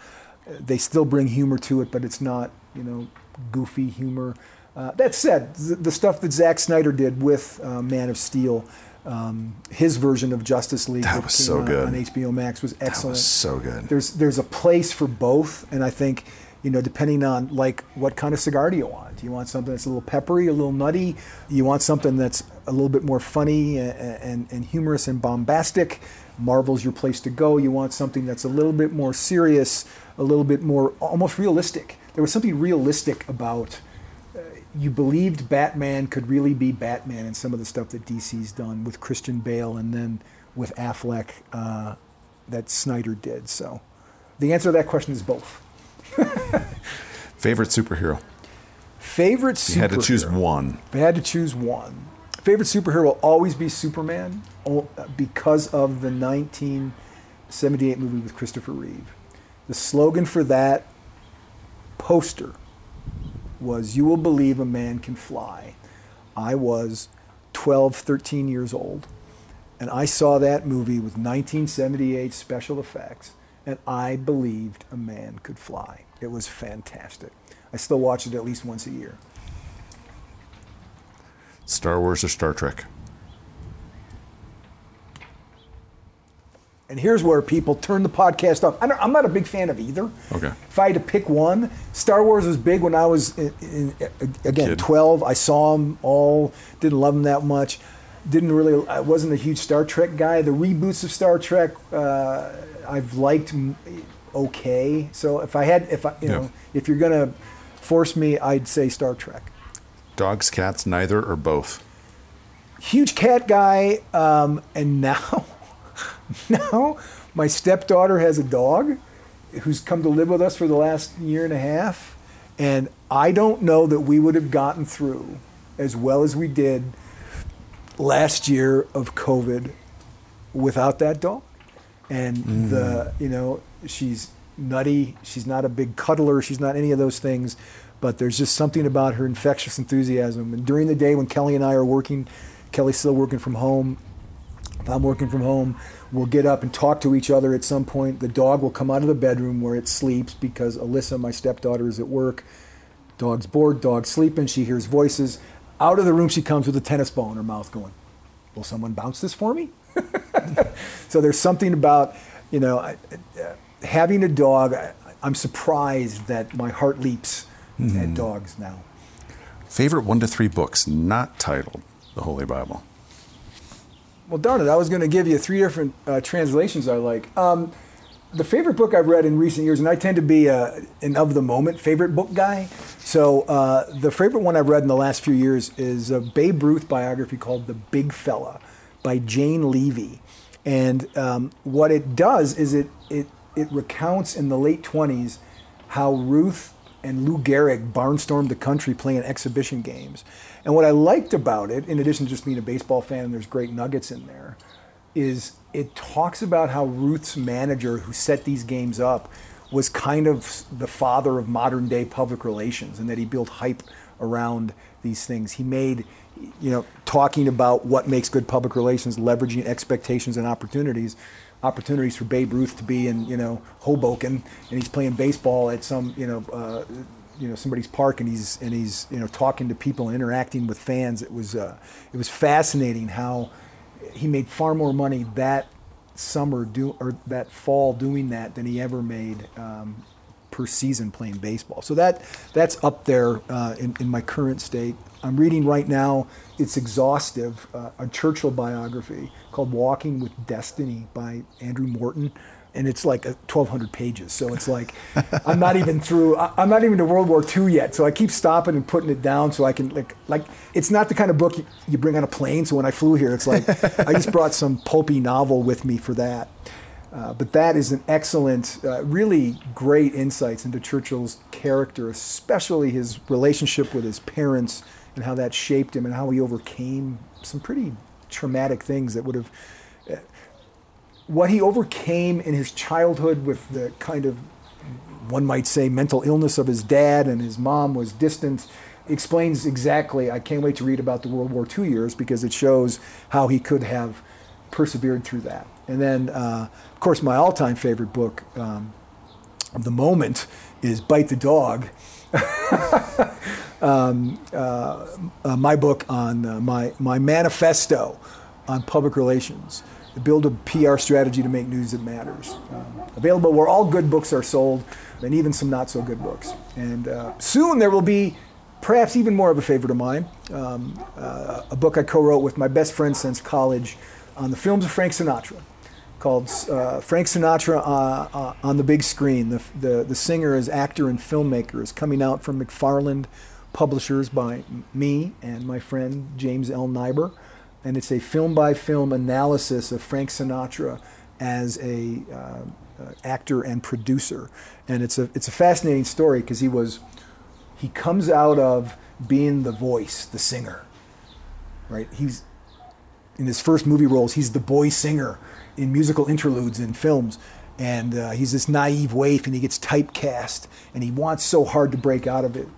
they still bring humor to it, but it's not, you know, goofy humor. Uh, that said, the, the stuff that Zack Snyder did with uh, Man of Steel, um, his version of Justice League That was so good. on HBO Max was excellent. That was so good. There's there's a place for both, and I think you know depending on like what kind of cigar do you want? Do you want something that's a little peppery, a little nutty? You want something that's a little bit more funny and, and, and humorous and bombastic? Marvel's your place to go. You want something that's a little bit more serious, a little bit more almost realistic. There was something realistic about you believed Batman could really be Batman in some of the stuff that DC's done with Christian Bale and then with Affleck uh, that Snyder did. So the answer to that question is both. Favorite superhero? Favorite superhero. You had to choose one. If I had to choose one, favorite superhero will always be Superman because of the 1978 movie with Christopher Reeve. The slogan for that poster was "You will believe a man can fly." I was 12, 13 years old, and I saw that movie with 1978 special effects, and I believed a man could fly. It was fantastic. I still watch it at least once a year. Star Wars or Star Trek? And here's where people turn the podcast off. I don't, I'm not a big fan of either. Okay. If I had to pick one, Star Wars was big when I was in, in, again Kid. 12. I saw them all. Didn't love them that much. Didn't really. I wasn't a huge Star Trek guy. The reboots of Star Trek, uh, I've liked okay. So if I had, if I, you Yeah. know, if you're gonna force me, I'd say Star Trek. Dogs, cats, neither or both? huge cat guy um, and now now my stepdaughter has a dog who's come to live with us for the last year and a half and i don't know that we would have gotten through as well as we did last year of covid without that dog and mm. the you know she's nutty she's not a big cuddler she's not any of those things but there's just something about her infectious enthusiasm. And during the day when Kelly and I are working, Kelly's still working from home. If I'm working from home, we'll get up and talk to each other at some point. The dog will come out of the bedroom where it sleeps because Alyssa, my stepdaughter, is at work. Dog's bored, dog's sleeping, she hears voices. Out of the room she comes with a tennis ball in her mouth going, Will someone bounce this for me? so there's something about, you know, uh, having a dog. I'm surprised that my heart leaps at dogs now. Favorite one to three books not titled the Holy Bible. Well, darn it, I was going to give you three different uh, translations I like. Um, the favorite book I've read in recent years, and I tend to be a, an of the moment favorite book guy. So uh, the favorite one I've read in the last few years is a Babe Ruth biography called The Big Fella by Jane Leavy. And um, what it does is it, it, it recounts in the late 20s how Ruth and Lou Gehrig barnstormed the country playing exhibition games. And what I liked about it, in addition to just being a baseball fan, and there's great nuggets in there, is it talks about how Ruth's manager, who set these games up, was kind of the father of modern day public relations, and that he built hype around these things. He made, you know, talking about what makes good public relations, leveraging expectations and opportunities, opportunities for Babe Ruth to be in, you know, Hoboken, and he's playing baseball at some, you know. Uh, you know somebody's park and he's and he's you know talking to people interacting with fans it was uh, it was fascinating how he made far more money that summer do or that fall doing that than he ever made um, per season playing baseball. So that that's up there uh, in, in my current state. I'm reading right now. It's exhaustive. Uh, a Churchill biography called "Walking with Destiny" by Andrew Morton. And it's like uh, 1,200 pages, so it's like I'm not even through. I'm not even to World War II yet, so I keep stopping and putting it down so I can like like. It's not the kind of book you, you bring on a plane. So when I flew here, it's like I just brought some pulpy novel with me for that. Uh, but that is an excellent, uh, really great insights into Churchill's character, especially his relationship with his parents and how that shaped him and how he overcame some pretty traumatic things that would have. What he overcame in his childhood with the kind of, one might say, mental illness of his dad and his mom was distant explains exactly. I can't wait to read about the World War II years because it shows how he could have persevered through that. And then, uh, of course, my all-time favorite book um, the moment is Bite the Dog. um, uh, uh, my book on uh, my my manifesto on public relations. Build a PR strategy to make news that matters. Um, available where all good books are sold, and even some not so good books. And uh, soon there will be perhaps even more of a favorite of mine, um, uh, a book I co-wrote with my best friend since college on the films of Frank Sinatra, called uh, Frank Sinatra uh, uh, on the big screen. The, the, the singer as actor and filmmaker is coming out from McFarland Publishers by me and my friend James L. Neibaur. And it's a film by film analysis of Frank Sinatra as a uh, uh, actor and producer. And it's a, it's a fascinating story because he was he comes out of being the voice, the singer, right? He's in his first movie roles, he's the boy singer in musical interludes in films. And uh, he's this naive waif and he gets typecast and he wants so hard to break out of it.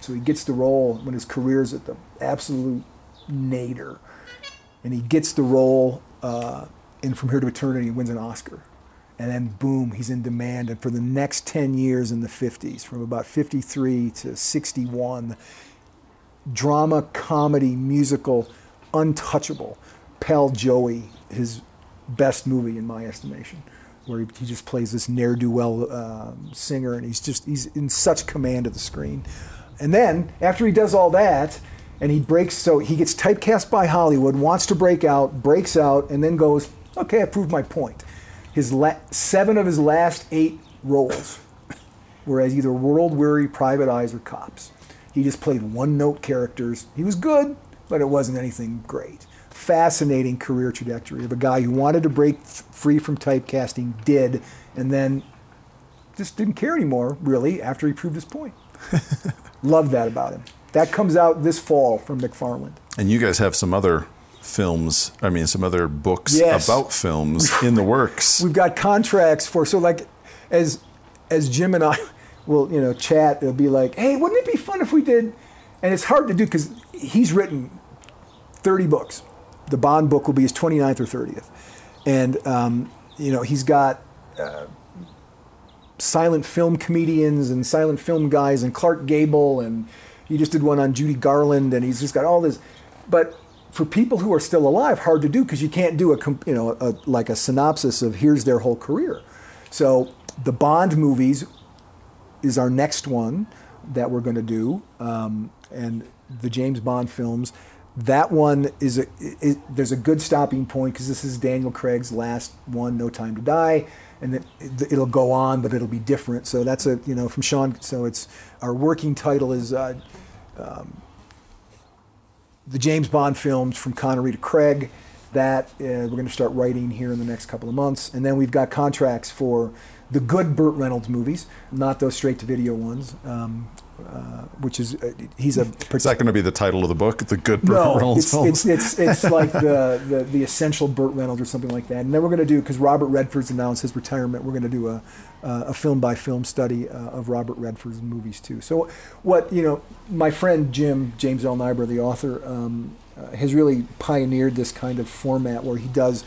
So he gets the role when his career's at the absolute nadir. And he gets the role uh, in From Here to Eternity and wins an Oscar. And then boom, he's in demand. And for the next 10 years in the 50s, from about 53 to 61, drama, comedy, musical, untouchable. Pal Joey, his best movie in my estimation, where he, he just plays this ne'er do well um, singer, and he's just he's in such command of the screen. And then after he does all that, and he breaks, so he gets typecast by Hollywood, wants to break out, breaks out, and then goes, okay, I proved my point. His la- seven of his last eight roles were as either world weary private eyes or cops. He just played one note characters. He was good, but it wasn't anything great. Fascinating career trajectory of a guy who wanted to break f- free from typecasting, did, and then just didn't care anymore, really, after he proved his point. Love that about him. That comes out this fall from McFarland. And you guys have some other films, I mean, some other books Yes. about films in the works. We've got contracts for so like as as Jim and I we'll you know chat. It'll be like, hey, wouldn't it be fun if we did? And it's hard to do because he's written 30 books. The Bond book will be his 29th or 30th, and um, you know he's got. Uh, silent film comedians and silent film guys and Clark Gable and he just did one on Judy Garland and he's just got all this but for people who are still alive hard to do because you can't do a you know a, like a synopsis of here's their whole career so the Bond movies is our next one that we're going to do um, and the James Bond films that one is a is, there's a good stopping point because this is Daniel Craig's last one No Time to Die and then it'll go on, but it'll be different. So that's a you know from Sean. So it's our working title is uh, um, the James Bond films from Connery to Craig. That uh, we're going to start writing here in the next couple of months, and then we've got contracts for the good Burt Reynolds movies, not those straight to video ones. Um, uh, which is uh, he's a. Is that going to be the title of the book? The good Burt no, Reynolds it's, films? It's, it's, it's like the, the, the essential Burt Reynolds or something like that. And then we're going to do because Robert Redford's announced his retirement. We're going to do a a film by film study uh, of Robert Redford's movies too. So what you know, my friend Jim James L. Neibaur, the author, um, uh, has really pioneered this kind of format where he does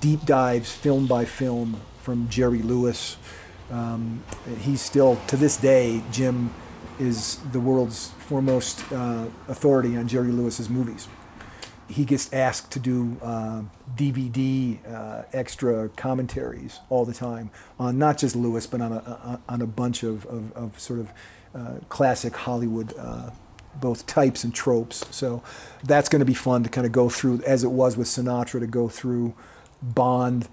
deep dives film by film from Jerry Lewis. Um, he's still to this day Jim is the world's foremost uh, authority on Jerry Lewis's movies. He gets asked to do uh, DVD uh, extra commentaries all the time on not just Lewis, but on a, on a bunch of, of, of sort of uh, classic Hollywood, uh, both types and tropes. So that's going to be fun to kind of go through, as it was with Sinatra, to go through Bond,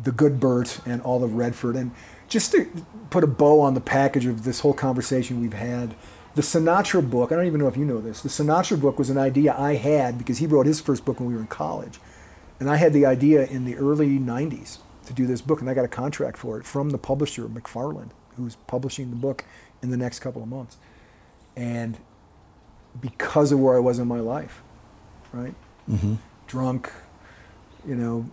The Good Burt, and all of Redford. And just to put a bow on the package of this whole conversation we've had, the Sinatra book, I don't even know if you know this, the Sinatra book was an idea I had because he wrote his first book when we were in college. And I had the idea in the early 90s to do this book, and I got a contract for it from the publisher, McFarland, who's publishing the book in the next couple of months. And because of where I was in my life, right? Mm-hmm. Drunk, you know,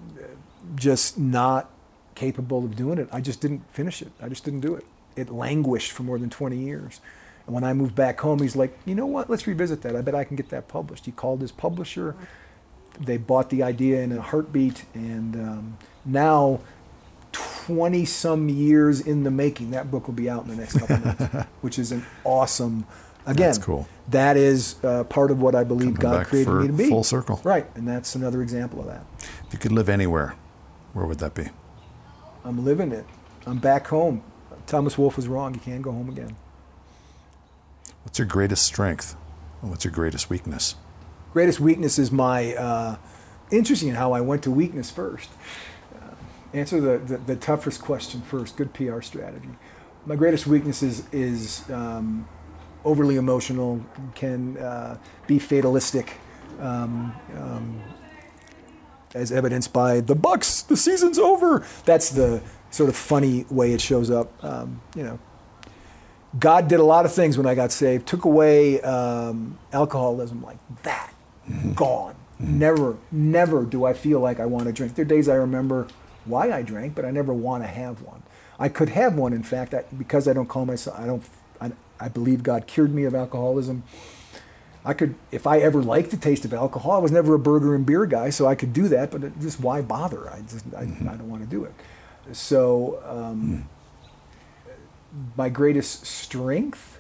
just not capable of doing it. I just didn't finish it. I just didn't do it. It languished for more than 20 years. And when I moved back home, he's like, you know what? Let's revisit that. I bet I can get that published. He called his publisher. They bought the idea in a heartbeat. And um, now, 20 some years in the making, that book will be out in the next couple months, which is an awesome. Again, That's cool. that is uh, part of what I believe Coming God created me to be. full circle. Right. And that's another example of that. If you could live anywhere, where would that be? I'm living it. I'm back home. Thomas Wolfe was wrong. You can't go home again. What's your greatest strength? And what's your greatest weakness? Greatest weakness is my. Uh, interesting how I went to weakness first. Uh, answer the, the, the, toughest question first. Good PR strategy. My greatest weakness is, is um, overly emotional, can uh, be fatalistic. Um, um, as evidenced by the Bucks. The season's over. That's the sort of funny way it shows up. Um, you know, God did a lot of things when I got saved. Took away um, alcoholism like that. Mm-hmm. Gone. Mm-hmm. Never, never do I feel like I want to drink. There are days I remember why I drank, but I never want to have one. I could have one, in fact, I, because I don't call myself. I don't. I, I believe God cured me of alcoholism. I could, if I ever liked the taste of alcohol, I was never a burger and beer guy, so I could do that. But just why bother? I just, I, mm-hmm. I don't want to do it. So, um, mm. my greatest strength,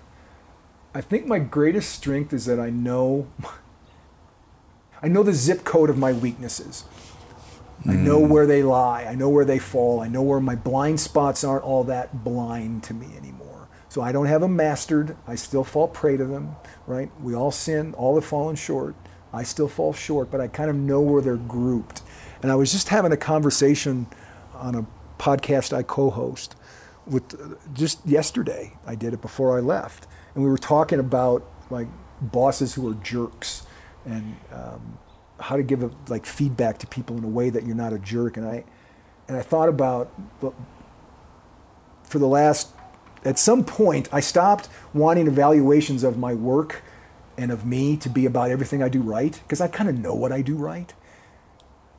I think my greatest strength is that I know, I know the zip code of my weaknesses. Mm. I know where they lie. I know where they fall. I know where my blind spots aren't all that blind to me anymore. So I don't have them mastered. I still fall prey to them, right? We all sin, all have fallen short. I still fall short, but I kind of know where they're grouped. And I was just having a conversation on a podcast I co host with just yesterday. I did it before I left. And we were talking about like bosses who are jerks and um, how to give a, like feedback to people in a way that you're not a jerk. And I, and I thought about for the last at some point, I stopped wanting evaluations of my work and of me to be about everything I do right, because I kind of know what I do right.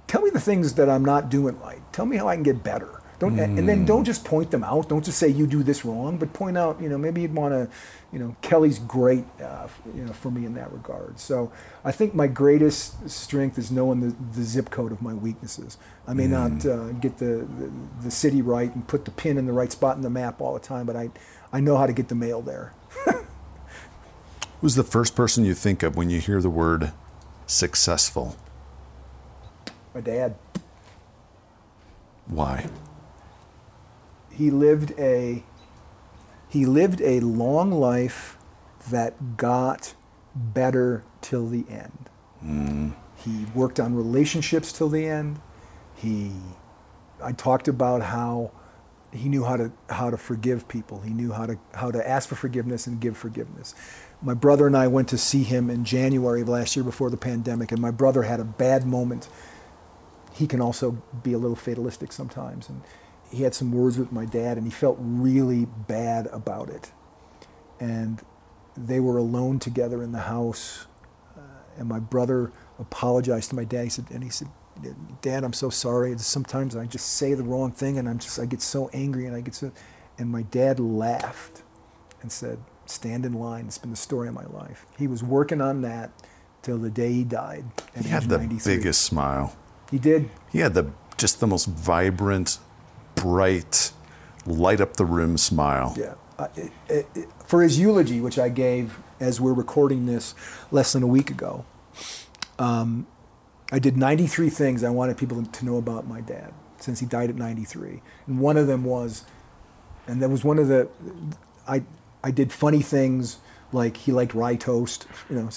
Tell me the things that I'm not doing right. Tell me how I can get better. Don't, And then don't just point them out. Don't just say you do this wrong, but point out, you know, maybe you'd want to, you know, Kelly's great, uh, you know, for me in that regard. So I think my greatest strength is knowing the, the zip code of my weaknesses. I may not uh, get the, the, the city right and put the pin in the right spot in the map all the time, but I, I know how to get the mail there. Who's the first person you think of when you hear the word successful? My dad. Why? He lived a he lived a long life that got better till the end. Mm. He worked on relationships till the end. He I talked about how he knew how to how to forgive people. He knew how to how to ask for forgiveness and give forgiveness. My brother and I went to see him in January of last year before the pandemic, and my brother had a bad moment. He can also be a little fatalistic sometimes, and he had some words with my dad, and he felt really bad about it. And they were alone together in the house, uh, and my brother apologized to my dad. He said, and he said, "Dad, I'm so sorry. Sometimes I just say the wrong thing, and I'm just I get so angry, and I get so." And my dad laughed and said, "Stand in line. It's been the story of my life." He was working on that till the day he died. He had the 93. biggest smile. He did. He had the just the most vibrant, bright, light up the room smile. Yeah. Uh, it, it, for his eulogy, which I gave as we're recording this less than a week ago, um, I did 93 things I wanted people to know about my dad since he died at 93. And one of them was, and that was one of the, I, I did funny things like he liked rye toast, you know,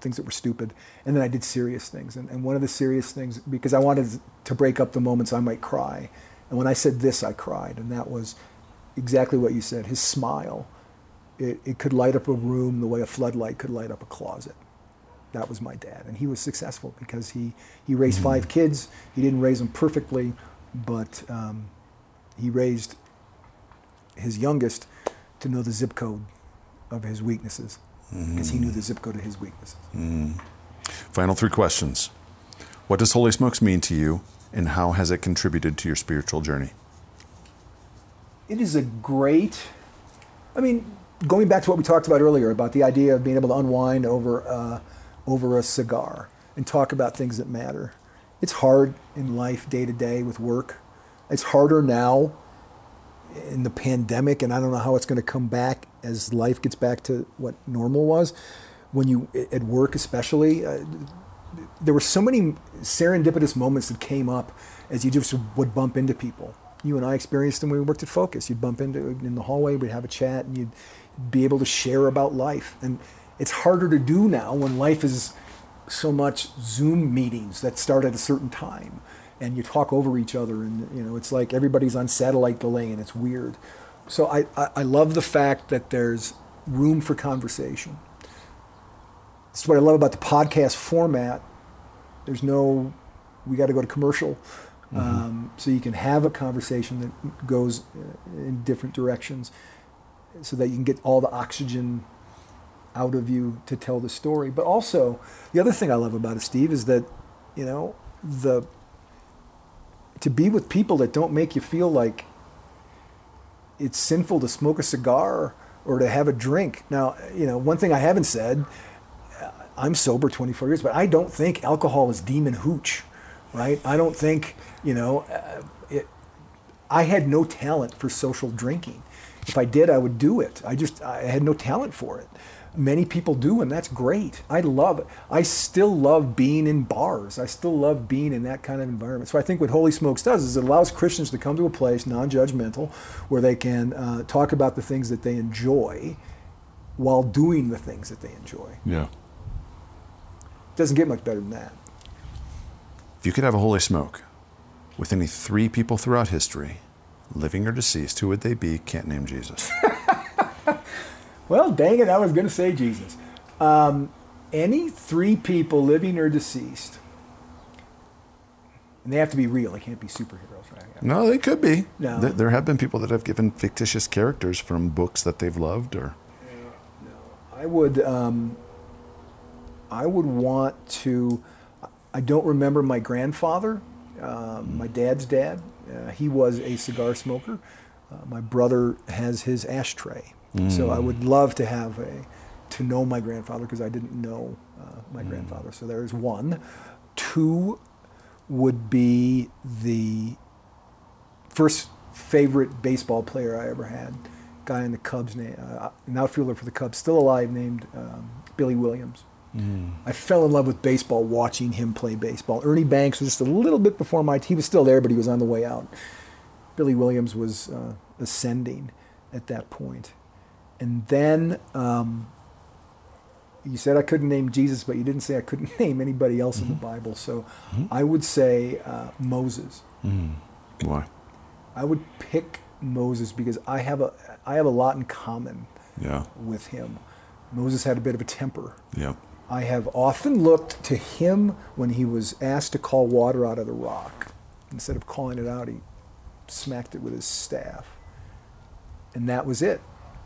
things that were stupid. And then I did serious things. And, and one of the serious things, because I wanted to break up the moments I might cry. And when I said this, I cried. And that was exactly what you said. His smile, it, it could light up a room the way a floodlight could light up a closet. That was my dad. And he was successful because he, he raised mm. five kids. He didn't raise them perfectly, but um, he raised his youngest to know the zip code of his weaknesses because he knew the mm. zip code of his weaknesses. Mm. Final three questions. What does Holy Smokes mean to you, and how has it contributed to your spiritual journey? it is a great i mean going back to what we talked about earlier about the idea of being able to unwind over uh, over a cigar and talk about things that matter. It's hard in life day to day with work. It's harder now in the pandemic and i don't know how it's going to come back as life gets back to what normal was. When you at work especially uh, there were so many serendipitous moments that came up as you just would bump into people. You and I experienced them when we worked at Focus. You'd bump into in the hallway, we'd have a chat, and you'd be able to share about life. And it's harder to do now when life is so much Zoom meetings that start at a certain time, and you talk over each other, and you know it's like everybody's on satellite delay, and it's weird. So I, I, I love the fact that there's room for conversation. That's what I love about the podcast format. There's no, we got to go to commercial. Um, so you can have a conversation that goes uh, in different directions so that you can get all the oxygen out of you to tell the story. But also, the other thing I love about it, Steve, is that, you know, the, to be with people that don't make you feel like it's sinful to smoke a cigar or to have a drink. Now, you know, one thing I haven't said, I'm sober 24 years, but I don't think alcohol is demon hooch, right? I don't think, you know, uh, it, I had no talent for social drinking. If I did, I would do it. I just, I had no talent for it. Many people do, and that's great. I love it. I still love being in bars. I still love being in that kind of environment. So I think what Holy Smokes does is it allows Christians to come to a place, non-judgmental, where they can uh, talk about the things that they enjoy while doing the things that they enjoy. Yeah. Doesn't get much better than that. If you could have a holy smoke with any three people throughout history, living or deceased, who would they be? Can't name Jesus. Well, dang it, I was going to say Jesus. Um, any three people, living or deceased, and they have to be real. They can't be superheroes, right? no, they could be. No. There, there have been people that have given fictitious characters from books that they've loved, or I would, um, I would want to. I don't remember my grandfather, um, my dad's dad. Uh, he was a cigar smoker. Uh, my brother has his ashtray. So I would love to have a to know my grandfather because I didn't know uh, my grandfather. So there's one. Two would be the first favorite baseball player I ever had. Guy in the Cubs, name, uh, an outfielder for the Cubs, still alive, named um, Billy Williams. I fell in love with baseball watching him play baseball. Ernie Banks was just a little bit before my. Time. He was still there, but he was on the way out. Billy Williams was uh, ascending at that point. and then um, you said I couldn't name Jesus, but you didn't say I couldn't name anybody else in the Bible. So I would say uh, Moses. Why? I would pick Moses because I have a I have a lot in common Yeah. with him. Moses had a bit of a temper. Yeah. I have often looked to him when he was asked to call water out of the rock. Instead of calling it out, he smacked it with his staff. And that was it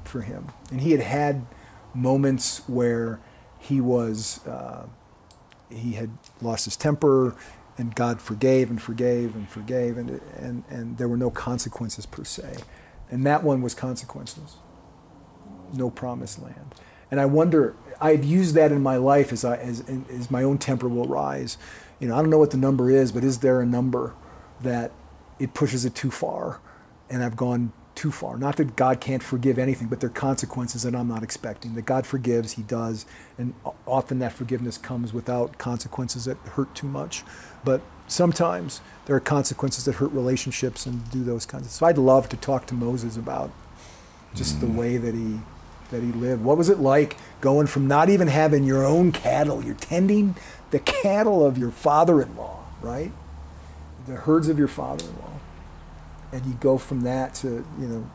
for him. And he had had moments where he was, uh, he had lost his temper, and God forgave and forgave and forgave, and, and, and there were no consequences per se. And that one was consequences no promised land. And I wonder, I've used that in my life as, I, as, as my own temper will rise. You know, I don't know what the number is, but is there a number that it pushes it too far and I've gone too far? Not that God can't forgive anything, but there are consequences that I'm not expecting. That God forgives, He does, and often that forgiveness comes without consequences that hurt too much. But sometimes there are consequences that hurt relationships and do those kinds of. Things. So I'd love to talk to Moses about just the mm. way that he that he lived. What was it like going from not even having your own cattle, you're tending the cattle of your father-in-law, right? The herds of your father-in-law, and you go from that to you know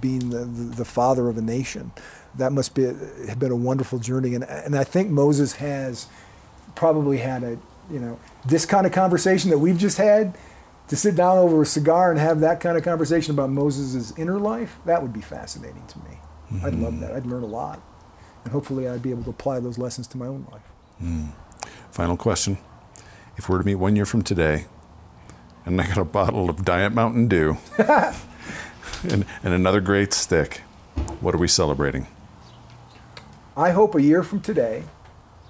being the, the, the father of a nation. That must be have been a wonderful journey, and and I think Moses has probably had a you know this kind of conversation that we've just had to sit down over a cigar and have that kind of conversation about Moses' inner life, that would be fascinating to me. I'd love that. I'd learn a lot. And hopefully I'd be able to apply those lessons to my own life. Final question. If we're to meet one year from today, and I got a bottle of Diet Mountain Dew and, and another great stick, what are we celebrating? I hope a year from today,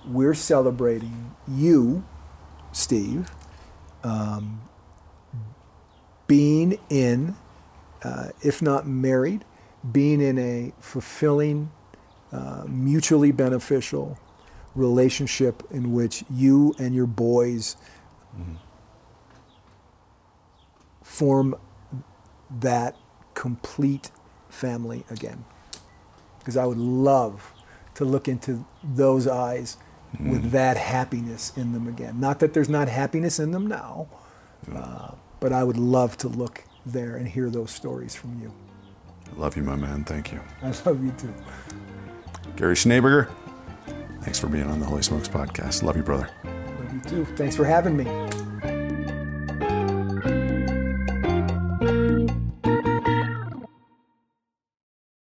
we're celebrating you, Steve, um, being in, uh, if not married, being in a fulfilling, uh, mutually beneficial relationship in which you and your boys form that complete family again. Because I would love to look into those eyes with that happiness in them again. Not that there's not happiness in them now, uh, but I would love to look there and hear those stories from you. I love you, my man. Thank you. I love you too. Gary Schneeberger, thanks for being on the Holy Smokes podcast. Love you, brother. Love you too. Thanks for having me.